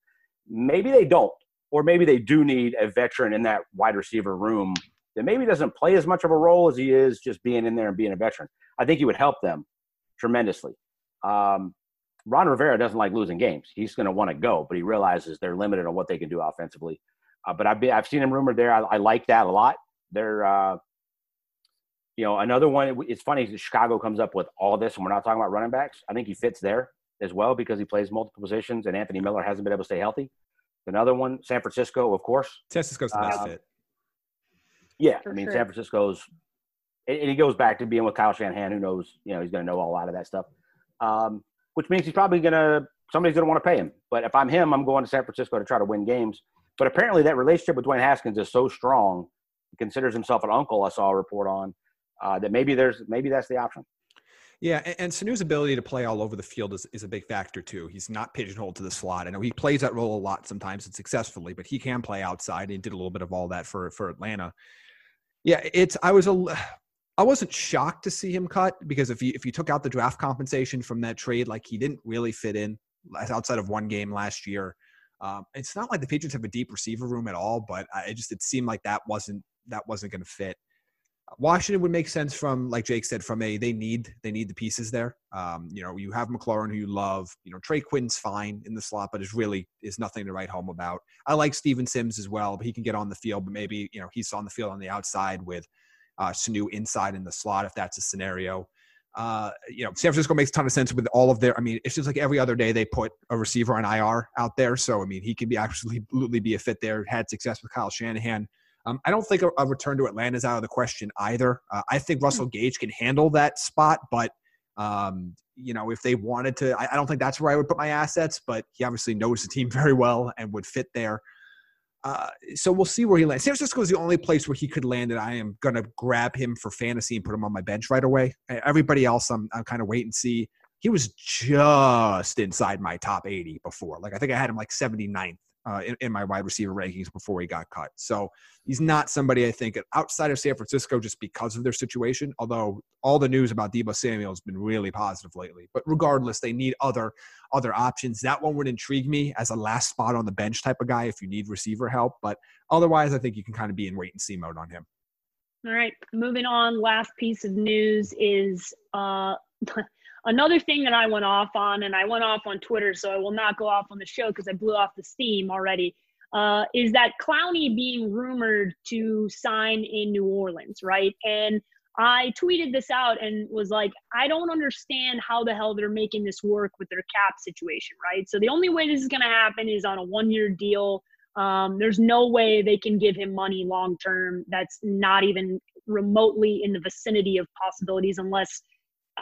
Maybe they don't, or maybe they do need a veteran in that wide receiver room that maybe doesn't play as much of a role as he is just being in there and being a veteran. I think he would help them tremendously. Um, Ron Rivera doesn't like losing games. He's going to want to go, but he realizes they're limited on what they can do offensively. Uh, but I've, been, I've seen him rumored there. I, I like that a lot. They're, uh, you know, another one. It's funny. Chicago comes up with all this, and we're not talking about running backs. I think he fits there as well because he plays multiple positions, and Anthony Miller hasn't been able to stay healthy. Another one, San Francisco, of course. San Francisco's the best uh, fit. Yeah, I mean, sure. San Francisco's, and he goes back to being with Kyle Shanahan. Who knows? You know, he's going to know a lot of that stuff. Um, which means he's probably going to somebody's going to want to pay him. But if I'm him, I'm going to San Francisco to try to win games. But apparently, that relationship with Dwayne Haskins is so strong. He considers himself an uncle. I saw a report on uh, that maybe there's maybe that's the option. Yeah, and, and Sanu's ability to play all over the field is, is a big factor too. He's not pigeonholed to the slot. I know he plays that role a lot sometimes and successfully, but he can play outside and did a little bit of all that for for Atlanta. Yeah, it's I was a I wasn't shocked to see him cut because if you if you took out the draft compensation from that trade, like he didn't really fit in outside of one game last year. Um, it's not like the Patriots have a deep receiver room at all, but I just it seemed like that wasn't that wasn't going to fit. Washington would make sense from, like Jake said, from a they need they need the pieces there. Um, you know, you have McLaurin who you love. You know, Trey Quinn's fine in the slot, but is really is nothing to write home about. I like Steven Sims as well, but he can get on the field, but maybe you know he's on the field on the outside with uh, Sanu inside in the slot if that's a scenario. Uh, you know, San Francisco makes a ton of sense with all of their. I mean, it's just like every other day they put a receiver on IR out there. So I mean, he can be absolutely be a fit there. Had success with Kyle Shanahan. Um, I don't think a, a, return to Atlanta is out of the question either. Uh, I think Russell hmm. Gage can handle that spot, but um, you know, if they wanted to, I, I, don't think that's where I would put my assets. But he obviously knows the team very well and would fit there. Uh, so we'll see where he lands. San Francisco is the only place where he could land, and I am going to grab him for fantasy and put him on my bench right away. Everybody else, I'm, I'm kind of wait and see. He was just inside my top 80 before. Like I think I had him like 79th uh, in, in, my wide receiver rankings before he got cut. So he's not somebody I think outside of San Francisco just because of their situation. Although all the news about Deebo Samuel has been really positive lately. But regardless, they need other other options. That one would intrigue me as a last spot on the bench type of guy if you need receiver help. But otherwise, I think you can kind of be in wait and see mode on him. All right, moving on. Last piece of news is. Uh, Another thing that I went off on, and I went off on Twitter, so I will not go off on the show because I blew off the steam already, uh, is that Clowney being rumored to sign in New Orleans, right? And I tweeted this out and was like, I don't understand how the hell they're making this work with their cap situation, right? So the only way this is going to happen is on a one year deal. Um, there's no way they can give him money long term. That's not even remotely in the vicinity of possibilities unless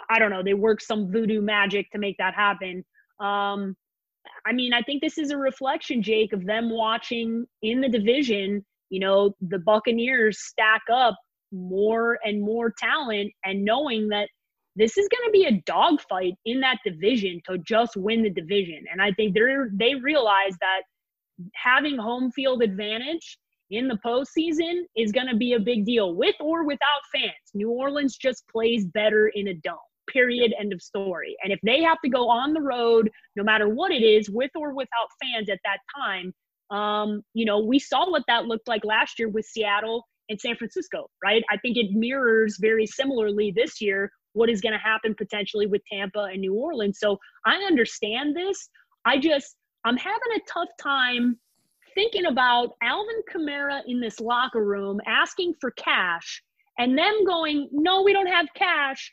I don't know, they work some voodoo magic to make that happen. Um, I mean, I think this is a reflection, Jake, of them watching in the division, you know, the Buccaneers stack up more and more talent and knowing that this is going to be a dogfight in that division to just win the division. And I think they're they realize that having home field advantage in the postseason is going to be a big deal with or without fans. New Orleans just plays better in a dome. Period. End of story. And if they have to go on the road, no matter what it is, with or without fans at that time, um, you know, we saw what that looked like last year with Seattle and San Francisco, right? I think it mirrors very similarly this year what is going to happen potentially with Tampa and New Orleans. So I understand this. I just, I'm having a tough time thinking about Alvin Kamara in this locker room asking for cash and them going, no, we don't have cash,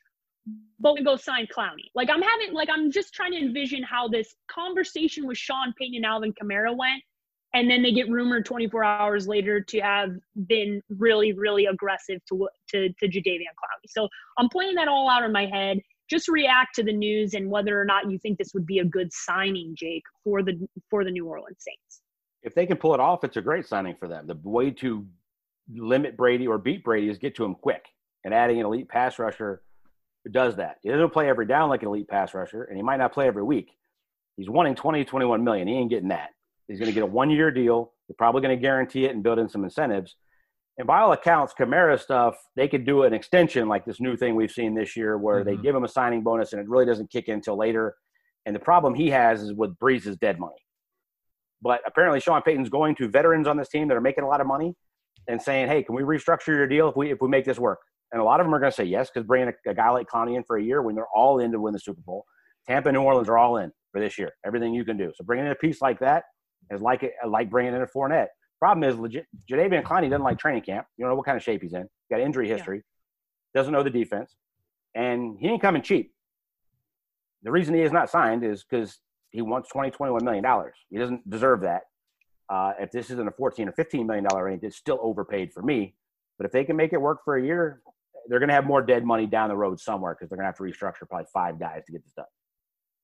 but we go sign Clowney. Like I'm having, like I'm just trying to envision how this conversation with Sean Payton and Alvin Kamara went. And then they get rumored 24 hours later to have been really, really aggressive to to to Jadeveon Clowney. So I'm playing that all out in my head just react to the news and whether or not you think this would be a good signing, Jake, for the for the New Orleans Saints. If they can pull it off, it's a great signing for them. The way to limit Brady or beat Brady is get to him quick, and adding an elite pass rusher does that. He doesn't play every down like an elite pass rusher, and he might not play every week. He's wanting 20, to 21 million. He ain't getting that. He's going to get a one year deal. They're probably going to guarantee it and build in some incentives. And by all accounts, Kamara stuff, they could do an extension like this new thing we've seen this year where mm-hmm. they give him a signing bonus and it really doesn't kick in until later. And the problem he has is with Brees's dead money. But apparently Sean Payton's going to veterans on this team that are making a lot of money and saying, hey, can we restructure your deal if we if we make this work? And a lot of them are going to say yes because bringing a, a, guy like Clowney in for a year when they're all in to win the Super Bowl. Tampa and New Orleans are all in for this year. Everything you can do. So bringing in a piece like that is like it, like bringing in a Fournette. Problem is, legit, Jadeveon Clowney doesn't like training camp. You don't know what kind of shape he's in. Got injury history. Yeah. Doesn't know the defense, and he ain't coming cheap. The reason he is not signed is because he wants 20, 21 million dollars. He doesn't deserve that. Uh, if this isn't a 14 or 15 million dollar range, it's still overpaid for me. But if they can make it work for a year, they're going to have more dead money down the road somewhere because they're going to have to restructure probably five guys to get this done.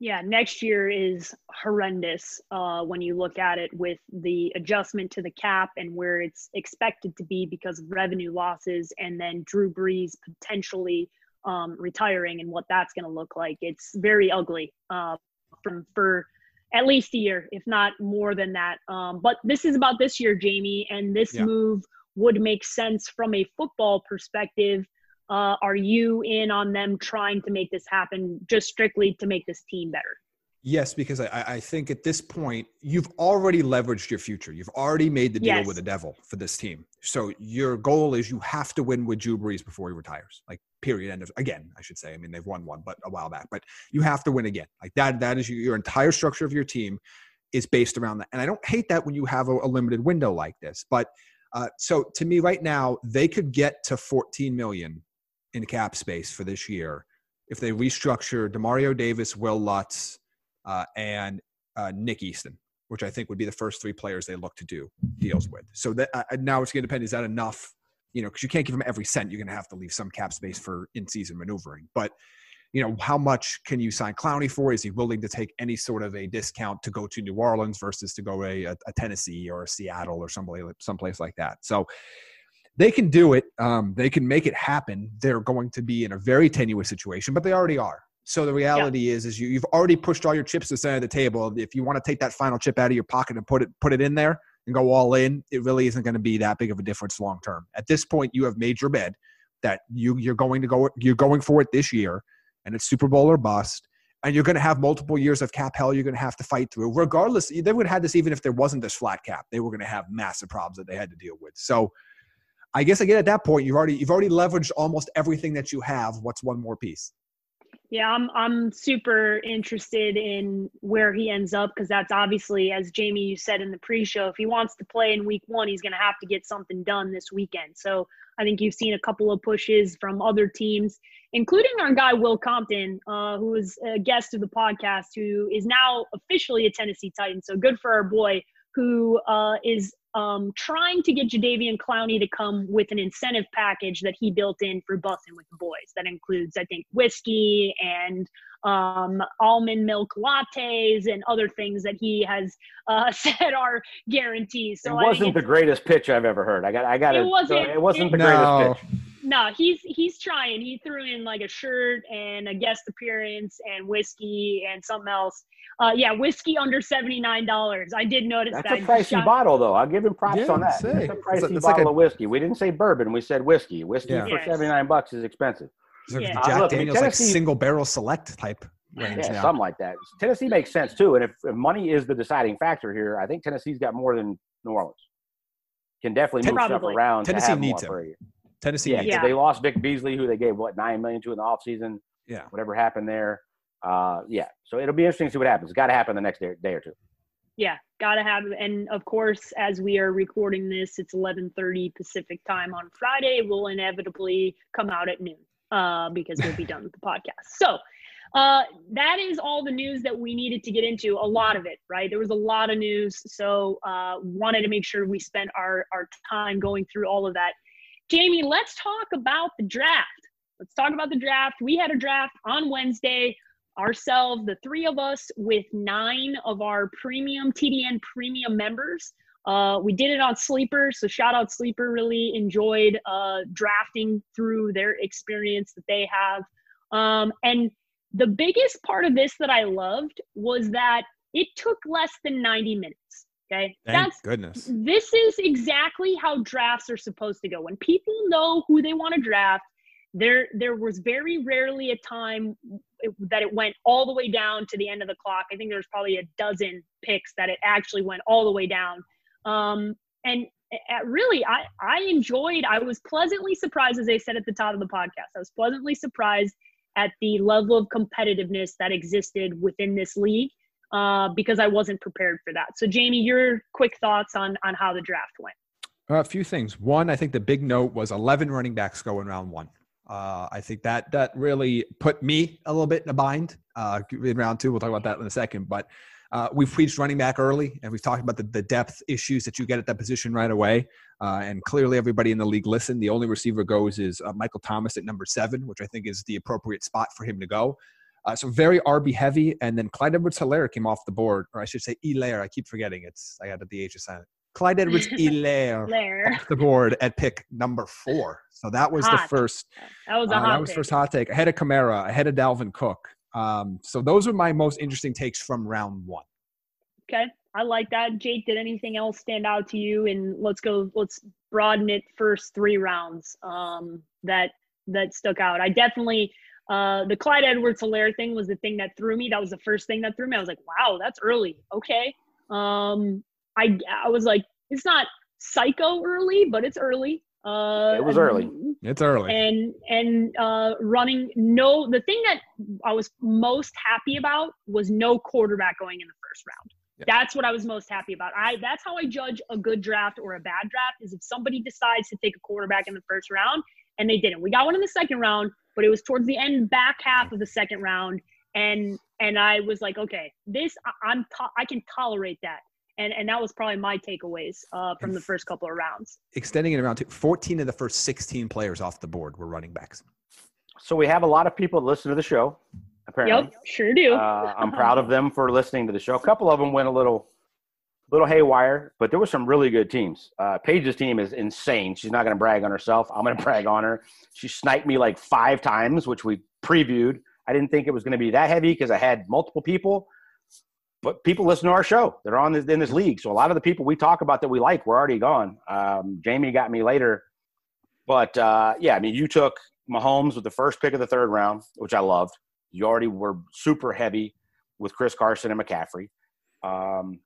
Yeah, next year is horrendous uh, when you look at it with the adjustment to the cap and where it's expected to be because of revenue losses, and then Drew Brees potentially um, retiring and what that's going to look like. It's very ugly uh, from for at least a year, if not more than that. Um, but this is about this year, Jamie, and this yeah. move would make sense from a football perspective uh, are you in on them trying to make this happen just strictly to make this team better? Yes, because I, I think at this point you've already leveraged your future. You've already made the deal yes. with the devil for this team. So your goal is you have to win with Drew Brees before he retires. Like period. End of again. I should say. I mean they've won one, but a while back. But you have to win again. Like that. That is your, entire structure of your team is based around that. And I don't hate that when you have a, a limited window like this. But uh, so to me right now they could get to 14 million in cap space for this year if they restructure Demario Davis, Will Lutz, uh, and uh, Nick Easton, which I think would be the first three players they look to do deals with. So that uh, now it's going to depend: is that enough? You know, because you can't give them every cent. You're going to have to leave some cap space for in-season maneuvering. But you know, how much can you sign Clowney for? Is he willing to take any sort of a discount to go to New Orleans versus to go a, a Tennessee or a Seattle or someplace someplace like that? So they can do it. Um, they can make it happen. They're going to be in a very tenuous situation, but they already are. So the reality yeah. is, is you, you've already pushed all your chips to the center of the table. If you want to take that final chip out of your pocket and put it put it in there and go all in, it really isn't going to be that big of a difference long term. At this point, you have made your bed that you you're going to go you're going for it this year, and it's Super Bowl or bust. And you're going to have multiple years of cap hell you're going to have to fight through. Regardless, they would have had this even if there wasn't this flat cap. They were going to have massive problems that they had to deal with. So I guess again at that point you've already you've already leveraged almost everything that you have. What's one more piece? Yeah, I'm I'm super interested in where he ends up because that's obviously, as Jamie you said in the pre-show, if he wants to play in Week One, he's going to have to get something done this weekend. So I think you've seen a couple of pushes from other teams, including our guy Will Compton, uh, who was a guest of the podcast, who is now officially a Tennessee Titan. So good for our boy who uh, is um, trying to get Jadeveon Clowney to come with an incentive package that he built in for bussing with the boys. That includes, I think, whiskey and um, almond milk lattes and other things that he has uh, said are guarantees. So it wasn't the greatest pitch I've ever heard. I got, I got it. Wasn't, it wasn't the no. greatest pitch no, he's he's trying. He threw in like a shirt and a guest appearance and whiskey and something else. Uh, yeah, whiskey under seventy nine dollars. I did notice That's that. A pricey bottle, though. I'll give him props yeah, on that. Say. That's a pricey it's, it's bottle like a, of whiskey. We didn't say bourbon. We said whiskey. Whiskey yeah. for yes. seventy nine bucks is expensive. It's like yeah. Jack uh, look, Daniels, like single barrel select type. Range yeah, now. something like that. Tennessee makes sense too, and if, if money is the deciding factor here, I think Tennessee's got more than New Orleans. Can definitely move Probably. stuff around. Tennessee needs him. Tennessee. Yeah, yeah. they lost Vic Beasley, who they gave what nine million to in the offseason. Yeah, whatever happened there. Uh, yeah, so it'll be interesting to see what happens. It's got to happen the next day, day or two. Yeah, gotta have it. And of course, as we are recording this, it's 11:30 Pacific time on Friday. We'll inevitably come out at noon uh, because we'll be done with the podcast. So uh, that is all the news that we needed to get into. A lot of it, right? There was a lot of news, so uh, wanted to make sure we spent our our time going through all of that. Jamie, let's talk about the draft. Let's talk about the draft. We had a draft on Wednesday ourselves, the three of us, with nine of our premium TDN premium members. Uh, we did it on Sleeper, so shout out Sleeper. Really enjoyed uh, drafting through their experience that they have. Um, and the biggest part of this that I loved was that it took less than 90 minutes. Okay. Thank That's goodness. This is exactly how drafts are supposed to go. When people know who they want to draft, there there was very rarely a time that it went all the way down to the end of the clock. I think there was probably a dozen picks that it actually went all the way down. Um, and really, I I enjoyed. I was pleasantly surprised, as I said at the top of the podcast. I was pleasantly surprised at the level of competitiveness that existed within this league uh, because I wasn't prepared for that. So, Jamie, your quick thoughts on on how the draft went? Uh, a few things. One, I think the big note was 11 running backs going round one. Uh, I think that that really put me a little bit in a bind uh, in round two. We'll talk about that in a second. But we've preached running back early, and we've talked about the, the depth issues that you get at that position right away. And clearly, everybody in the league listened. The only receiver goes is Michael Thomas at number seven, which I think is the appropriate spot for him to go. Uh, so very RB heavy, and then Clyde Edwards-Helaire came off the board, or I should say Helaire. I keep forgetting it's I got the H silent. Clyde Edwards Helaire off the board at pick number four. So that was hot. the first. That was a uh, hot. That was first hot take. Ahead of Kamara, ahead of Dalvin Cook. Um, so those are my most interesting takes from round one. Okay, I like that. Jake, did anything else stand out to you? And let's go. Let's broaden it. First three rounds um, that that stuck out. I definitely uh, the Clyde Edwards-Helaire thing was the thing that threw me. That was the first thing that threw me. I was like, wow, that's early. Okay. Um, I I was like, it's not psycho early, but it's early. Uh, it was early. It's early. And and uh, running no. The thing that I was most happy about was no quarterback going in the first round. Yeah. That's what I was most happy about. I that's how I judge a good draft or a bad draft is if somebody decides to take a quarterback in the first round and they didn't. We got one in the second round, but it was towards the end, back half of the second round, and and I was like, okay, this I'm to- I can tolerate that and and that was probably my takeaways uh, from the first couple of rounds. Extending it around to 14 of the first 16 players off the board were running backs. So we have a lot of people that listen to the show. Apparently, yep, sure do. Uh, I'm proud of them for listening to the show. A couple of them went a little, little haywire, but there were some really good teams. Uh, Paige's team is insane. She's not going to brag on herself. I'm going to brag on her. She sniped me like five times, which we previewed. I didn't think it was going to be that heavy because I had multiple people but people listen to our show. They're on this, in this league. So a lot of the people we talk about that we like were already gone. Um, Jamie got me later. But uh, yeah, I mean, you took Mahomes with the first pick of the third round, which I loved. You already were super heavy with Chris Carson and McCaffrey. Um,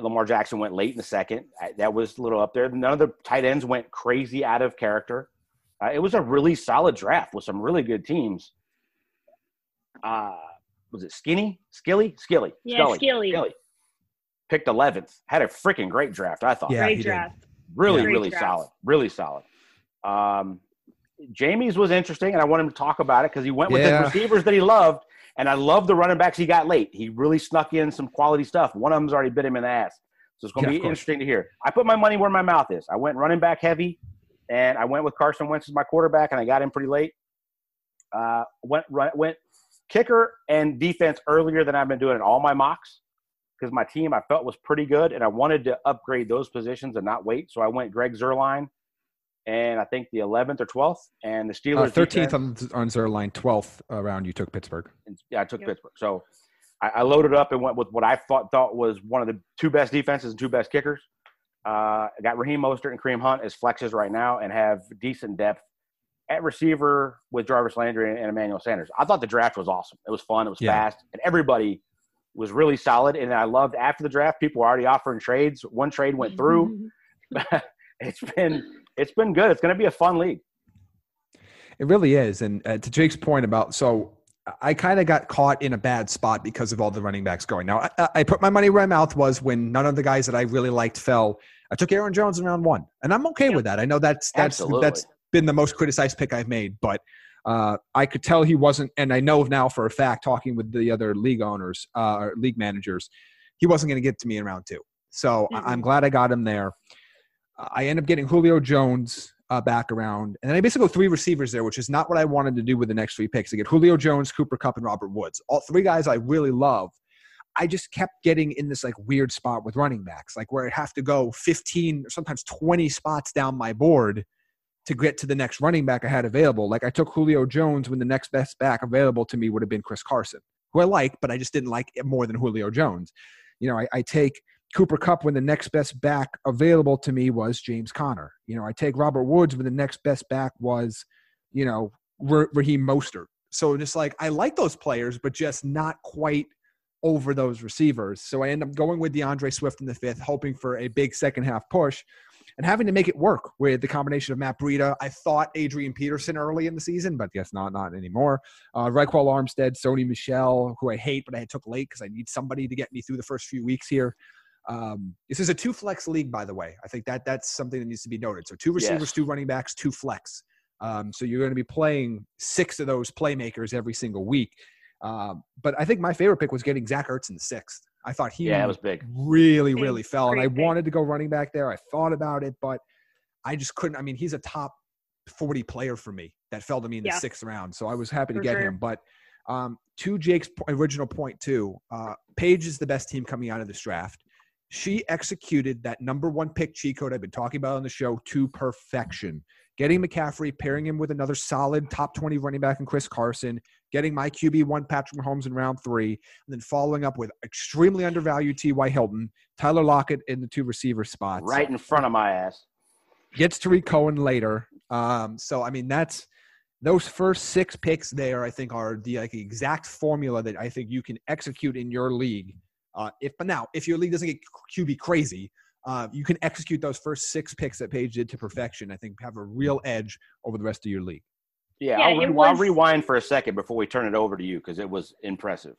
Lamar Jackson went late in the second. That was a little up there. None of the tight ends went crazy out of character. Uh, it was a really solid draft with some really good teams. Uh, was it Skinny? Skilly? Skilly. Yeah, Scully. Skilly. Skilly. Picked 11th. Had a freaking great draft, I thought. Yeah, great draft. Really, great really draft. solid. Really solid. Um, Jamie's was interesting, and I want him to talk about it because he went with yeah. the receivers that he loved, and I love the running backs he got late. He really snuck in some quality stuff. One of them's already bit him in the ass. So it's going to yeah, be interesting to hear. I put my money where my mouth is. I went running back heavy, and I went with Carson Wentz as my quarterback, and I got him pretty late. Uh, went went kicker and defense earlier than I've been doing in all my mocks because my team I felt was pretty good and I wanted to upgrade those positions and not wait. So I went Greg Zuerlein and I think the 11th or 12th and the Steelers. Uh, 13th on, on Zuerlein, 12th around you took Pittsburgh. Yeah, I took yep. Pittsburgh. So I, I, loaded up and went with what I thought, thought was one of the two best defenses and two best kickers. Uh, I got Raheem Mostert and Kareem Hunt as flexes right now and have decent depth at receiver with Jarvis Landry and Emmanuel Sanders. I thought the draft was awesome. It was fun. It was yeah. fast, and everybody was really solid. And I loved after the draft, people were already offering trades. One trade went through. it's been it's been good. It's going to be a fun league. It really is. And uh, to Jake's point about so I kind of got caught in a bad spot because of all the running backs going. Now, I, I, put my money where my mouth was when none of the guys that I really liked fell. I took Aaron Jones in round one, and I'm okay with that. I know that's that's Absolutely. that's been the most criticized pick I've made, but uh, I could tell he wasn't, and I know now for a fact, talking with the other league owners uh, or league managers, he wasn't going to get to me in round two. So Mhm. I'm glad I got him there. I end up getting Julio Jones uh, back around, and then I basically go three receivers there, which is not what I wanted to do with the next three picks. I get Julio Jones, Cooper Kupp, and Robert Woods. All three guys I really love. I just kept getting in this like weird spot with running backs, like where I have to go 15 or sometimes 20 spots down my board to get to the next running back I had available. Like I took Julio Jones when the next best back available to me would have been Chris Carson, who I like, but I just didn't like it more than Julio Jones. You know, I, I take Cooper Kupp when the next best back available to me was James Conner. You know, I take Robert Woods when the next best back was, you know, Ra- Raheem Mostert. So just like I like those players, but just not quite over those receivers. So I end up going with DeAndre Swift in the fifth, hoping for a big second half push and having to make it work with the combination of Matt Breida. I thought Adrian Peterson early in the season, but guess not, not anymore. Uh, Armstead, Sony Michel, who I hate, but I took late because I need somebody to get me through the first few weeks here. Um, this is a two flex league, by the way. I think that that's something that needs to be noted. So two receivers, Yes. two running backs, two flex. Um, so you're going to be playing six of those playmakers every single week. Um, but I think my favorite pick was getting Zach Ertz in the sixth. I thought he Yeah, it was big. really, Big, really fell. And I great pick. wanted to go running back there. I thought about it, but I just couldn't. I mean, he's a top 40 player for me that fell to me in the Yeah. sixth round. So I was happy to For get sure. him. But um, to Jake's original point, too, uh, Paige is the best team coming out of this draft. She executed that number one pick cheat code I've been talking about on the show to perfection. Getting McCaffrey, pairing him with another solid top 20 running back in Chris Carson, getting my QB1 Patrick Mahomes in round three, and then following up with extremely undervalued T.Y. Hilton, Tyler Lockett in the two receiver spots. Right in front of my ass. Gets Tarik Cohen later. Um, so, I mean, that's those first six picks there, I think, are the like exact formula that I think you can execute in your league. Uh, if but now, if your league doesn't get QB crazy, uh, you can execute those first six picks that Paige did to perfection. I think have a real edge over the rest of your league. Yeah, Yeah, I'll, it re- I'll rewind for a second before we turn it over to you because it was impressive.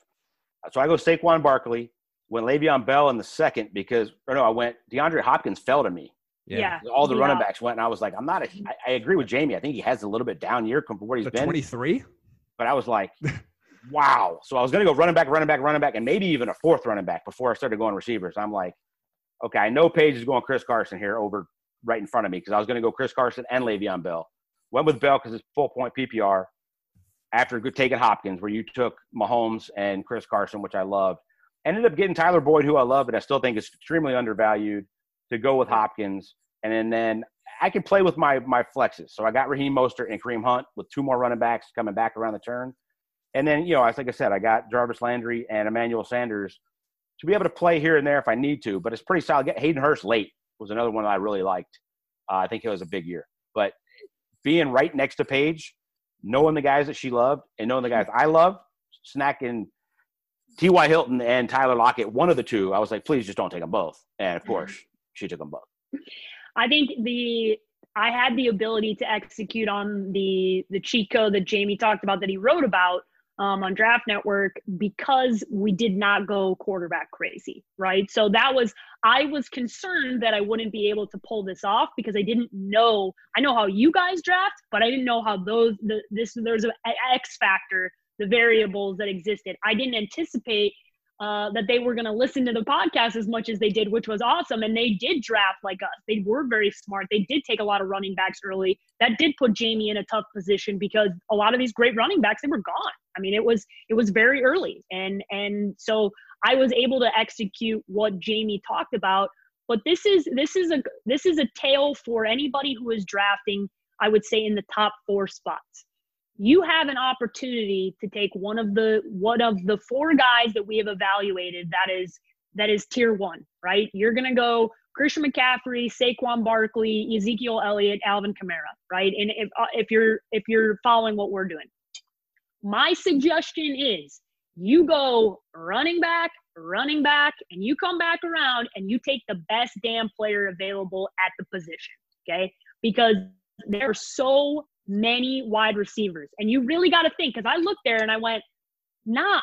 So I go Saquon Barkley, went Le'Veon Bell in the second because, or no, I went DeAndre Hopkins fell to me. Yeah. All the Yeah. running backs went, and I was like, I'm not. A, I, I agree with Jamie. I think he has a little bit down year compared to where he's The been. 23? But I was like, wow. So I was going to go running back, running back, running back, and maybe even a fourth running back before I started going receivers. I'm like, okay, I know Paige is going Chris Carson here over right in front of me because I was going to go Chris Carson and Le'Veon Bell. Went with Bell because it's full point PPR. After taking Hopkins, where you took Mahomes and Chris Carson, which I loved, ended up getting Tyler Boyd, who I love, but I still think is extremely undervalued, to go with Hopkins, and then, then I can play with my my flexes. So I got Raheem Mostert and Kareem Hunt with two more running backs coming back around the turn. And then, you know, as like I said, I got Jarvis Landry and Emmanuel Sanders to be able to play here and there if I need to. But it's pretty solid. Get Hayden Hurst late was another one that I really liked. Uh, I think it was a big year. But being right next to Paige, knowing the guys that she loved and knowing the guys I love, snacking T.Y. Hilton and Tyler Lockett, one of the two, I was like, please just don't take them both. And of course, she took them both. I think the I had the ability to execute on the the cheat code that Jamie talked about that he wrote about um, on Draft Network because we did not go quarterback crazy, right? So that was I was concerned that I wouldn't be able to pull this off because I didn't know. I know how you guys draft, but I didn't know how those the this there's an X factor, the variables that existed. I didn't anticipate uh, that they were going to listen to the podcast as much as they did, which was awesome. And they did draft like us. They were very smart. They did take a lot of running backs early. That did put Jamie in a tough position because a lot of these great running backs they were gone. I mean, it was it was very early, and and so I was able to execute what Jamie talked about. But this is this is a this is a tale for anybody who is drafting. I would say in the top four spots you have an opportunity to take one of the one of the four guys that we have evaluated that is that is tier one, right? You're gonna go Christian McCaffrey, Saquon Barkley, Ezekiel Elliott, Alvin Kamara, right? And if uh, if you're if you're following what we're doing, my suggestion is you go running back, running back, and you come back around and you take the best damn player available at the position, okay? Because there are so many wide receivers. And you really got to think because I looked there and I went, nah,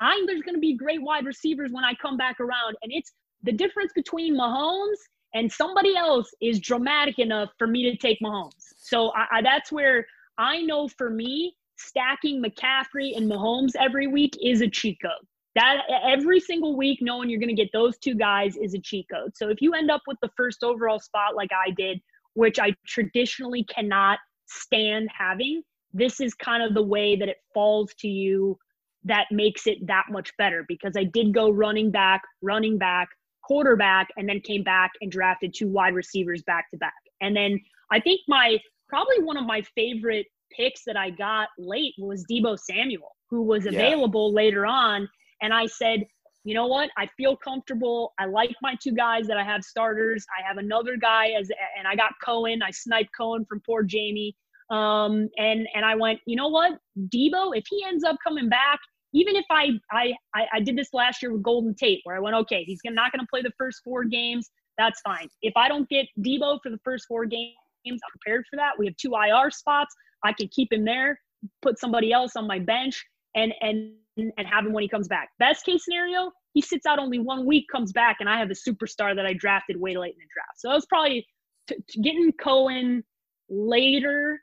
I think there's going to be great wide receivers when I come back around. And it's the difference between Mahomes and somebody else is dramatic enough for me to take Mahomes. So I, I, that's where I know for me, stacking McCaffrey and Mahomes every week is a cheat code. That every single week, knowing you're going to get those two guys is a cheat code. So if you end up with the first overall spot like I did, which I traditionally cannot stand having, this is kind of the way that it falls to you that makes it that much better because I did go running back, running back, quarterback, and then came back and drafted two wide receivers back to back. And then I think my probably one of my favorite picks that I got late was Deebo Samuel, who was available yeah. later on. And I said, you know what? I feel comfortable. I like my two guys that I have starters. I have another guy as, and I got Cohen. I sniped Cohen from poor Jamie. Um, and and I went, you know what, Deebo, if he ends up coming back, even if I I I did this last year with Golden Tate, where I went, okay, he's not going to play the first four games. That's fine. If I don't get Deebo for the first four games, I'm prepared for that. We have two IR spots. I can keep him there, put somebody else on my bench, and and and have him when he comes back. Best case scenario, he sits out only one week, comes back, and I have a superstar that I drafted way late in the draft. So that was probably t- t- getting Cohen later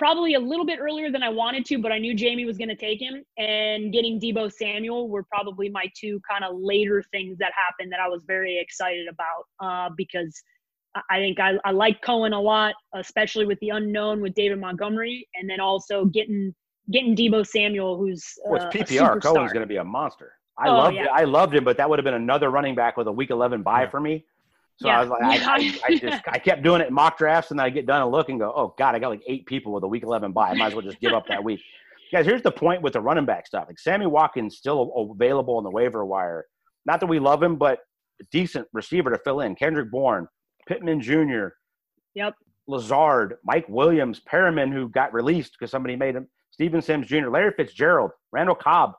probably a little bit earlier than I wanted to, but I knew Jamie was going to take him. And getting Deebo Samuel were probably my two kind of later things that happened that I was very excited about uh, because I think I, I like Cohen a lot, especially with the unknown with David Montgomery, and then also getting getting Deebo Samuel, who's uh, well, PPR. Cohen's going to be a monster. I oh, loved yeah. I loved him, but that would have been another running back with a Week 11 bye yeah. for me. So yeah. I was like, I, I, I, just I kept doing it in mock drafts, and then I get done and look and go, oh god, I got like eight people with a week eleven bye. I might as well just give up that week. Guys, here's the point with the running back stuff. Like Sammy Watkins still available on the waiver wire. Not that we love him, but a decent receiver to fill in. Kendrick Bourne, Pittman Jr. Yep. Lazard, Mike Williams, Perriman, who got released because somebody made him. Steven Sims Jr., Larry Fitzgerald, Randall Cobb.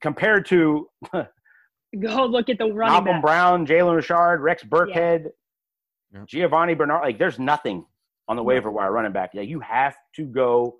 Compared to Go look at the running Malcolm back. Brown, Jalen Richard, Rex Burkhead, yeah. Giovani Bernard. Like, there's nothing on the waiver wire running back. Yeah, you have to go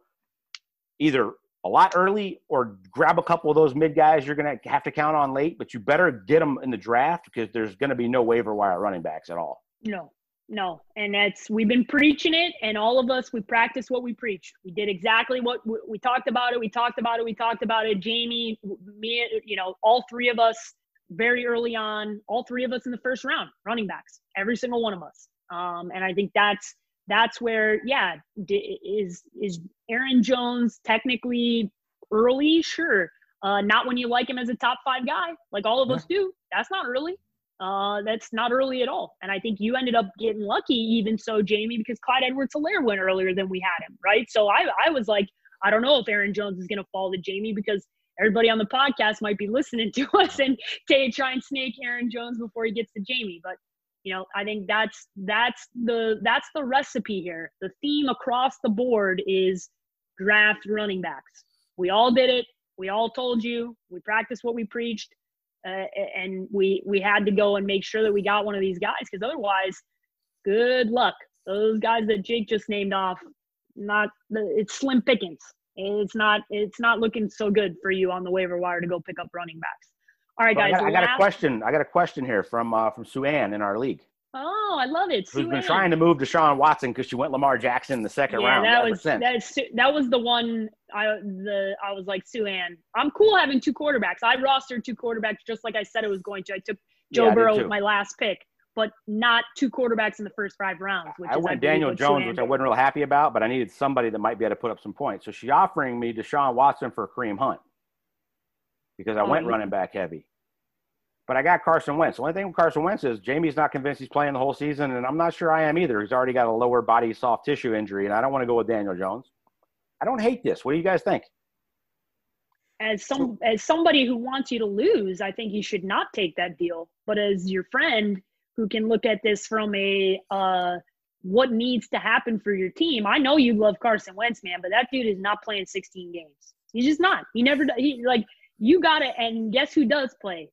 either a lot early or grab a couple of those mid guys you're going to have to count on late, but you better get them in the draft because there's going to be no waiver wire running backs at all. No, no. And that's, we've been preaching it, and all of us, we practice what we preach. We did exactly what we, we talked about it. We talked about it. We talked about it. Jamie, me, you know, all three of us very early on, all three of us in the first round, running backs, every single one of us. Um, and I think that's that's where, yeah, is is Aaron Jones technically early? Sure, uh, not when you like him as a top five guy, like all of yeah. us do. That's not early. Uh, that's not early at all. And I think you ended up getting lucky, even so, Jamie, because Clyde Edwards-Helaire went earlier than we had him, right? So I, I was like, I don't know if Aaron Jones is going to fall to Jamie because everybody on the podcast might be listening to us and to try and snake Aaron Jones before he gets to Jamie. But you know, I think that's that's the that's the recipe here. The theme across the board is draft running backs. We all did it. We all told you. We practiced what we preached, uh, and we we had to go and make sure that we got one of these guys because otherwise, good luck. Those guys that Jake just named off, not it's slim pickings it's not it's not looking so good for you on the waiver wire to go pick up running backs. All right, guys. I got, I got a question. I got a question here from uh, from Sue Ann in our league. Oh, I love it. Who's Sue been Ann. trying to move Deshaun Watson because she went Lamar Jackson in the second yeah, round. that was that, that was the one. I the I was like Sue Ann. I'm cool having two quarterbacks. I rostered two quarterbacks just like I said it was going to. I took Joe yeah, Burrow with my last pick but not two quarterbacks in the first five rounds. Which I is, went I Daniel Jones, which I wasn't real happy about, but I needed somebody that might be able to put up some points. So she's offering me Deshaun Watson for Kareem Hunt because I oh, went running back heavy. But I got Carson Wentz. The only thing with Carson Wentz is Jamie's not convinced he's playing the whole season, and I'm not sure I am either. He's already got a lower body soft tissue injury, and I don't want to go with Daniel Jones. I don't hate this. What do you guys think? As some as somebody who wants you to lose, I think you should not take that deal. But as your friend, who can look at this from a uh, what needs to happen for your team. I know you love Carson Wentz, man, but that dude is not playing 16 games. He's just not. He never. He like you got it. And guess who does play?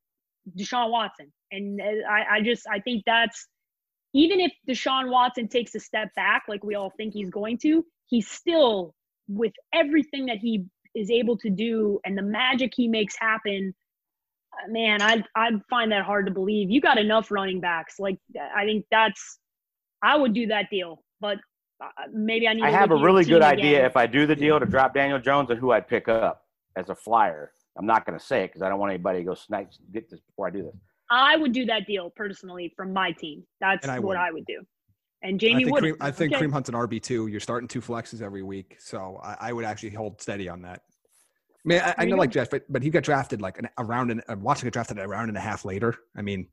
Deshaun Watson. And uh, I, I just I think that's even if Deshaun Watson takes a step back, like we all think he's going to, he's still with everything that he is able to do and the magic he makes happen, uh, man, I I find that hard to believe. You got enough running backs. Like I think that's I would do that deal, but uh, maybe I need. I to have a look at your really good team idea again. if I do the deal to drop Daniel Jones and who I'd pick up as a flyer. I'm not going to say it because I don't want anybody to go snipe get this before I do this. I would do that deal personally from my team. That's I what would. I would do. And I Jamie think, would. I think okay. Kareem Hunt's an RB two. You're starting two flexes every week, so I, I would actually hold steady on that. I mean, I, I know go. like Jeff, but, but he got drafted like an, a round and uh, watching get drafted a round and a half later. I mean,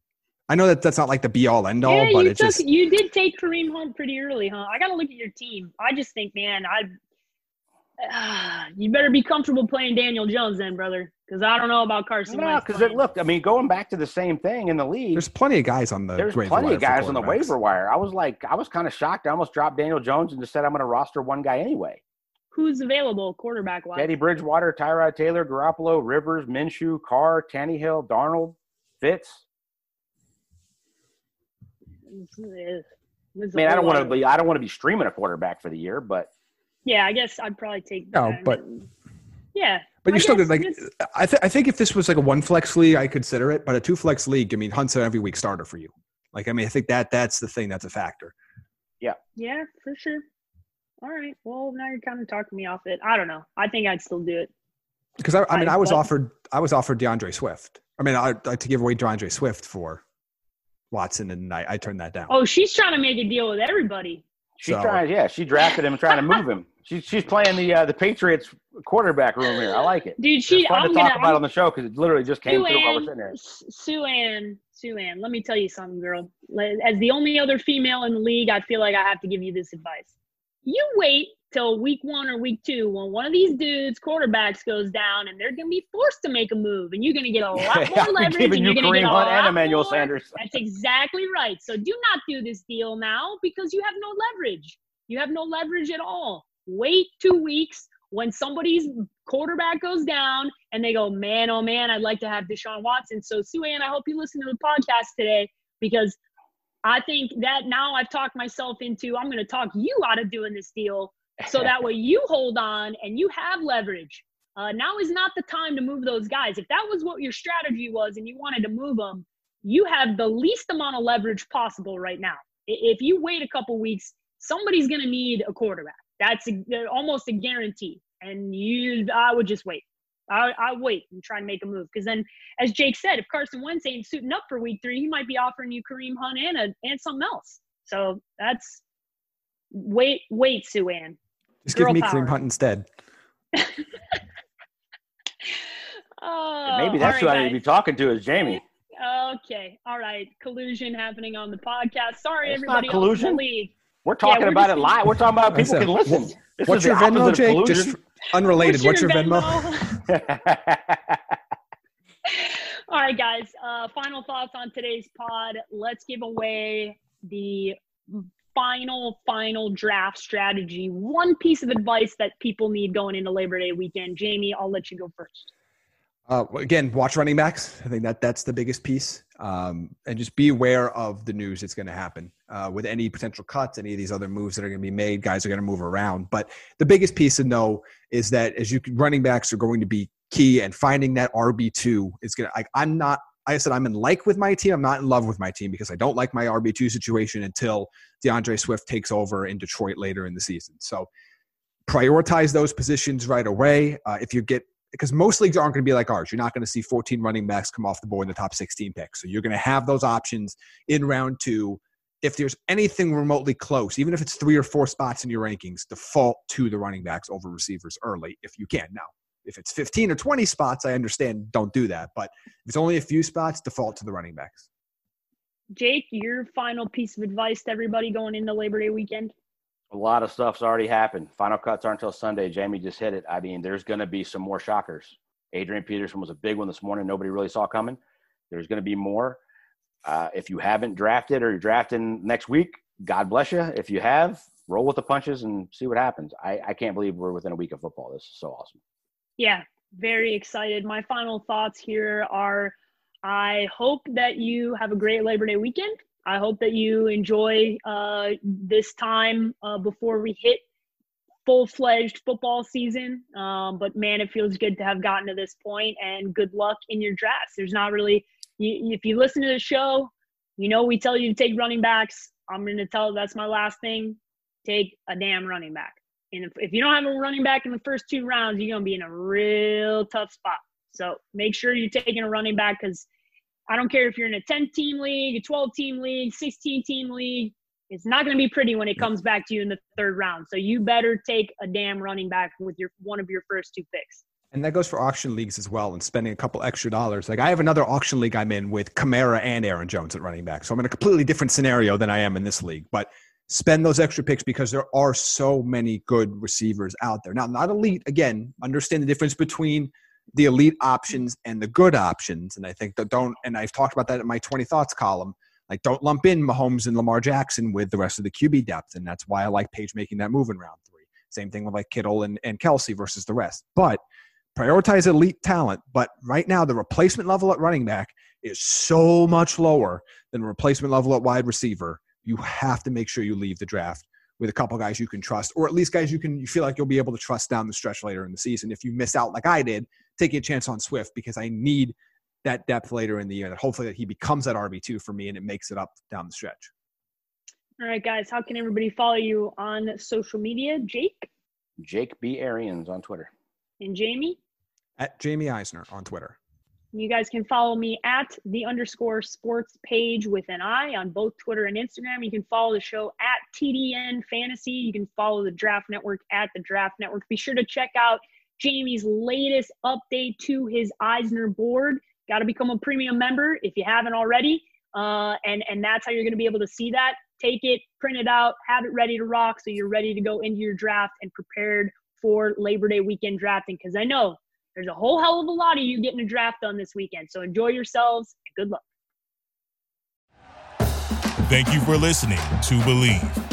I know that that's not like the be all end all, yeah, but you it's took just you did take Kareem Hunt pretty early, huh? I got to look at your team. I just think, man, I uh, you better be comfortable playing Daniel Jones then, brother, because I don't know about Carson No, because it playing. look. I mean, going back to the same thing in the league. there's plenty of guys on the There's waiver plenty wire of guys on the waiver wire. I was like, I was kind of shocked. I almost dropped Daniel Jones and just said I'm going to roster one guy anyway. who's available quarterback wise. Teddy Bridgewater, Tyrod Taylor, Garoppolo, Rivers, Minshew, Carr, Tannehill, Darnold, Fitz. I mean, I don't want to be. I don't want to be streaming a quarterback for the year, but Yeah, I guess I'd probably take. No, that. but- yeah, But you're still guess good. Like it's- I, th- I think if this was like a one flex league, I consider it. But a two flex league, I mean, Hunt's an every week starter for you. Like I mean, I think that that's the thing that's a factor. yeah, Yeah, for sure. All right. Well, now you're kind of talking me off it. I don't know. I think I'd still do it. Because I, I mean, I- I was but- offered I was offered DeAndre Swift. I mean, I'd like to give away DeAndre Swift for Watson, and I, I turned that down. Oh, she's trying to make a deal with everybody. she's So- trying. Yeah, she drafted him, trying to move him. She's she's playing the uh, the Patriots quarterback room here. I like it. Dude, she. it's fun I'm to gonna. talk about I'm- on the show because it literally just came Sue through while we're sitting there. Sue Ann, Sue Ann, let me tell you something, girl. As the only other female in the league, I feel like I have to give you this advice. You wait till week one or week two when one of these dudes, quarterbacks, goes down and they're going to be forced to make a move, and you're going to get a lot more leverage. and you you're gonna get Kareem a Hunt and Emmanuel more- Sanders. That's exactly right. So do not do this deal now because you have no leverage. You have no leverage at all. Wait two weeks when somebody's quarterback goes down and they go, man, oh man, I'd like to have Deshaun Watson. So Sue Ann, I hope you listen to the podcast today because I think that now I've talked myself into I'm going to talk you out of doing this deal so that way you hold on and you have leverage. Uh, now is not the time to move those guys. If that was what your strategy was and you wanted to move them, you have the least amount of leverage possible right now. If you wait a couple weeks, somebody's going to need a quarterback. That's a, almost a guarantee. And you, I would just wait. I, I wait and try and make a move because then, as Jake said, if Carson Wentz ain't suiting up for Week Three, he might be offering you Kareem Hunt and a, and something else. So that's wait, wait, Sue Ann. Just give girl me power. Kareem Hunt instead. Oh, Maybe that's all who I right, need to be talking to is Jamie. Okay, all right. Collusion happening on the podcast. Sorry, It's not everybody else in collusion. the league. We're talking we're about just- it live. We're talking about people said, can listen. wh- This What's is your Venmo, Jake? Just unrelated. What's, your, Venmo? All right, guys. Uh, final thoughts on today's pod. Let's give away the final, final draft strategy. One piece of advice that people need going into Labor Day weekend. Jamie, I'll let you go first. Uh, again, watch running backs. I think that that's the biggest piece, um, and just be aware of the news that's going to happen uh, with any potential cuts, any of these other moves that are going to be made. Guys are going to move around, but the biggest piece to know is that as you running backs are going to be key, and finding that RB two is going to. I'm not. I said I'm in like with my team. I'm not in love with my team because I don't like my RB two situation until DeAndre Swift takes over in Detroit later in the season. So prioritize those positions right away. Uh, if you get because most leagues aren't going to be like ours. You're not going to see 14 running backs come off the board in the top 16 picks. So you're going to have those options in round two. If there's anything remotely close, even if it's three or four spots in your rankings, default to the running backs over receivers early if you can. Now, if it's 15 or 20 spots, I understand don't do that. But if it's only a few spots, default to the running backs. Jake, your final piece of advice to everybody going into Labor Day weekend. A lot of stuff's already happened. Final cuts aren't until Sunday. Jamie just hit it. I mean, there's going to be some more shockers. Adrian Peterson was a big one this morning. Nobody really saw coming. There's going to be more. Uh, if you haven't drafted or you're drafting next week, God bless you. If you have, roll with the punches and see what happens. I, I can't believe we're within a week of football. This is so awesome. Yeah, very excited. My final thoughts here are I hope that you have a great Labor Day weekend. I hope that you enjoy uh, this time uh, before we hit full fledged football season. Um, but man, it feels good to have gotten to this point and good luck in your drafts. There's not really, you, if you listen to the show, you know, we tell you to take running backs. I'm going to tell that's my last thing. Take a damn running back. And if, if you don't have a running back in the first two rounds, you're going to be in a real tough spot. So make sure you're taking a running back because I don't care if you're in a 10 team league, a 12 team league, 16 team league, it's not going to be pretty when it comes back to you in the third round. So you better take a damn running back with your one of your first two picks. And that goes for auction leagues as well and spending a couple extra dollars. Like I have another auction league I'm in with Kamara and Aaron Jones at running back. So I'm in a completely different scenario than I am in this league. But spend those extra picks because there are so many good receivers out there. Now, not elite, again, understand the difference between the elite options and the good options. And I think that don't, and I've talked about that in my 20 thoughts column. Like, don't lump in Mahomes and Lamar Jackson with the rest of the QB depth. And that's why I like Paige making that move in round three. Same thing with like Kittle and, and Kelce versus the rest. But prioritize elite talent. But right now, the replacement level at running back is so much lower than replacement level at wide receiver. You have to make sure you leave the draft with a couple guys you can trust, or at least guys you can you feel like you'll be able to trust down the stretch later in the season. If you miss out like I did, taking a chance on Swift because I need that depth later in the year. That hopefully that he becomes that RB two for me and it makes it up down the stretch. All right, guys. How can everybody follow you on social media? Jake. Jake B Arians on Twitter. And Jamie. At Jamie Eisner on Twitter. You guys can follow me at the underscore sports page with an I on both Twitter and Instagram. You can follow the show at TDN Fantasy. You can follow the Draft Network at the Draft Network. Be sure to check out Jamie's latest update to his Eisner board. Got to become a premium member if you haven't already. Uh, and, and that's how you're going to be able to see that. Take it, print it out, have it ready to rock so you're ready to go into your draft and prepared for Labor Day weekend drafting. Because I know there's a whole hell of a lot of you getting a draft done this weekend. So enjoy yourselves and good luck. Thank you for listening to Bleav.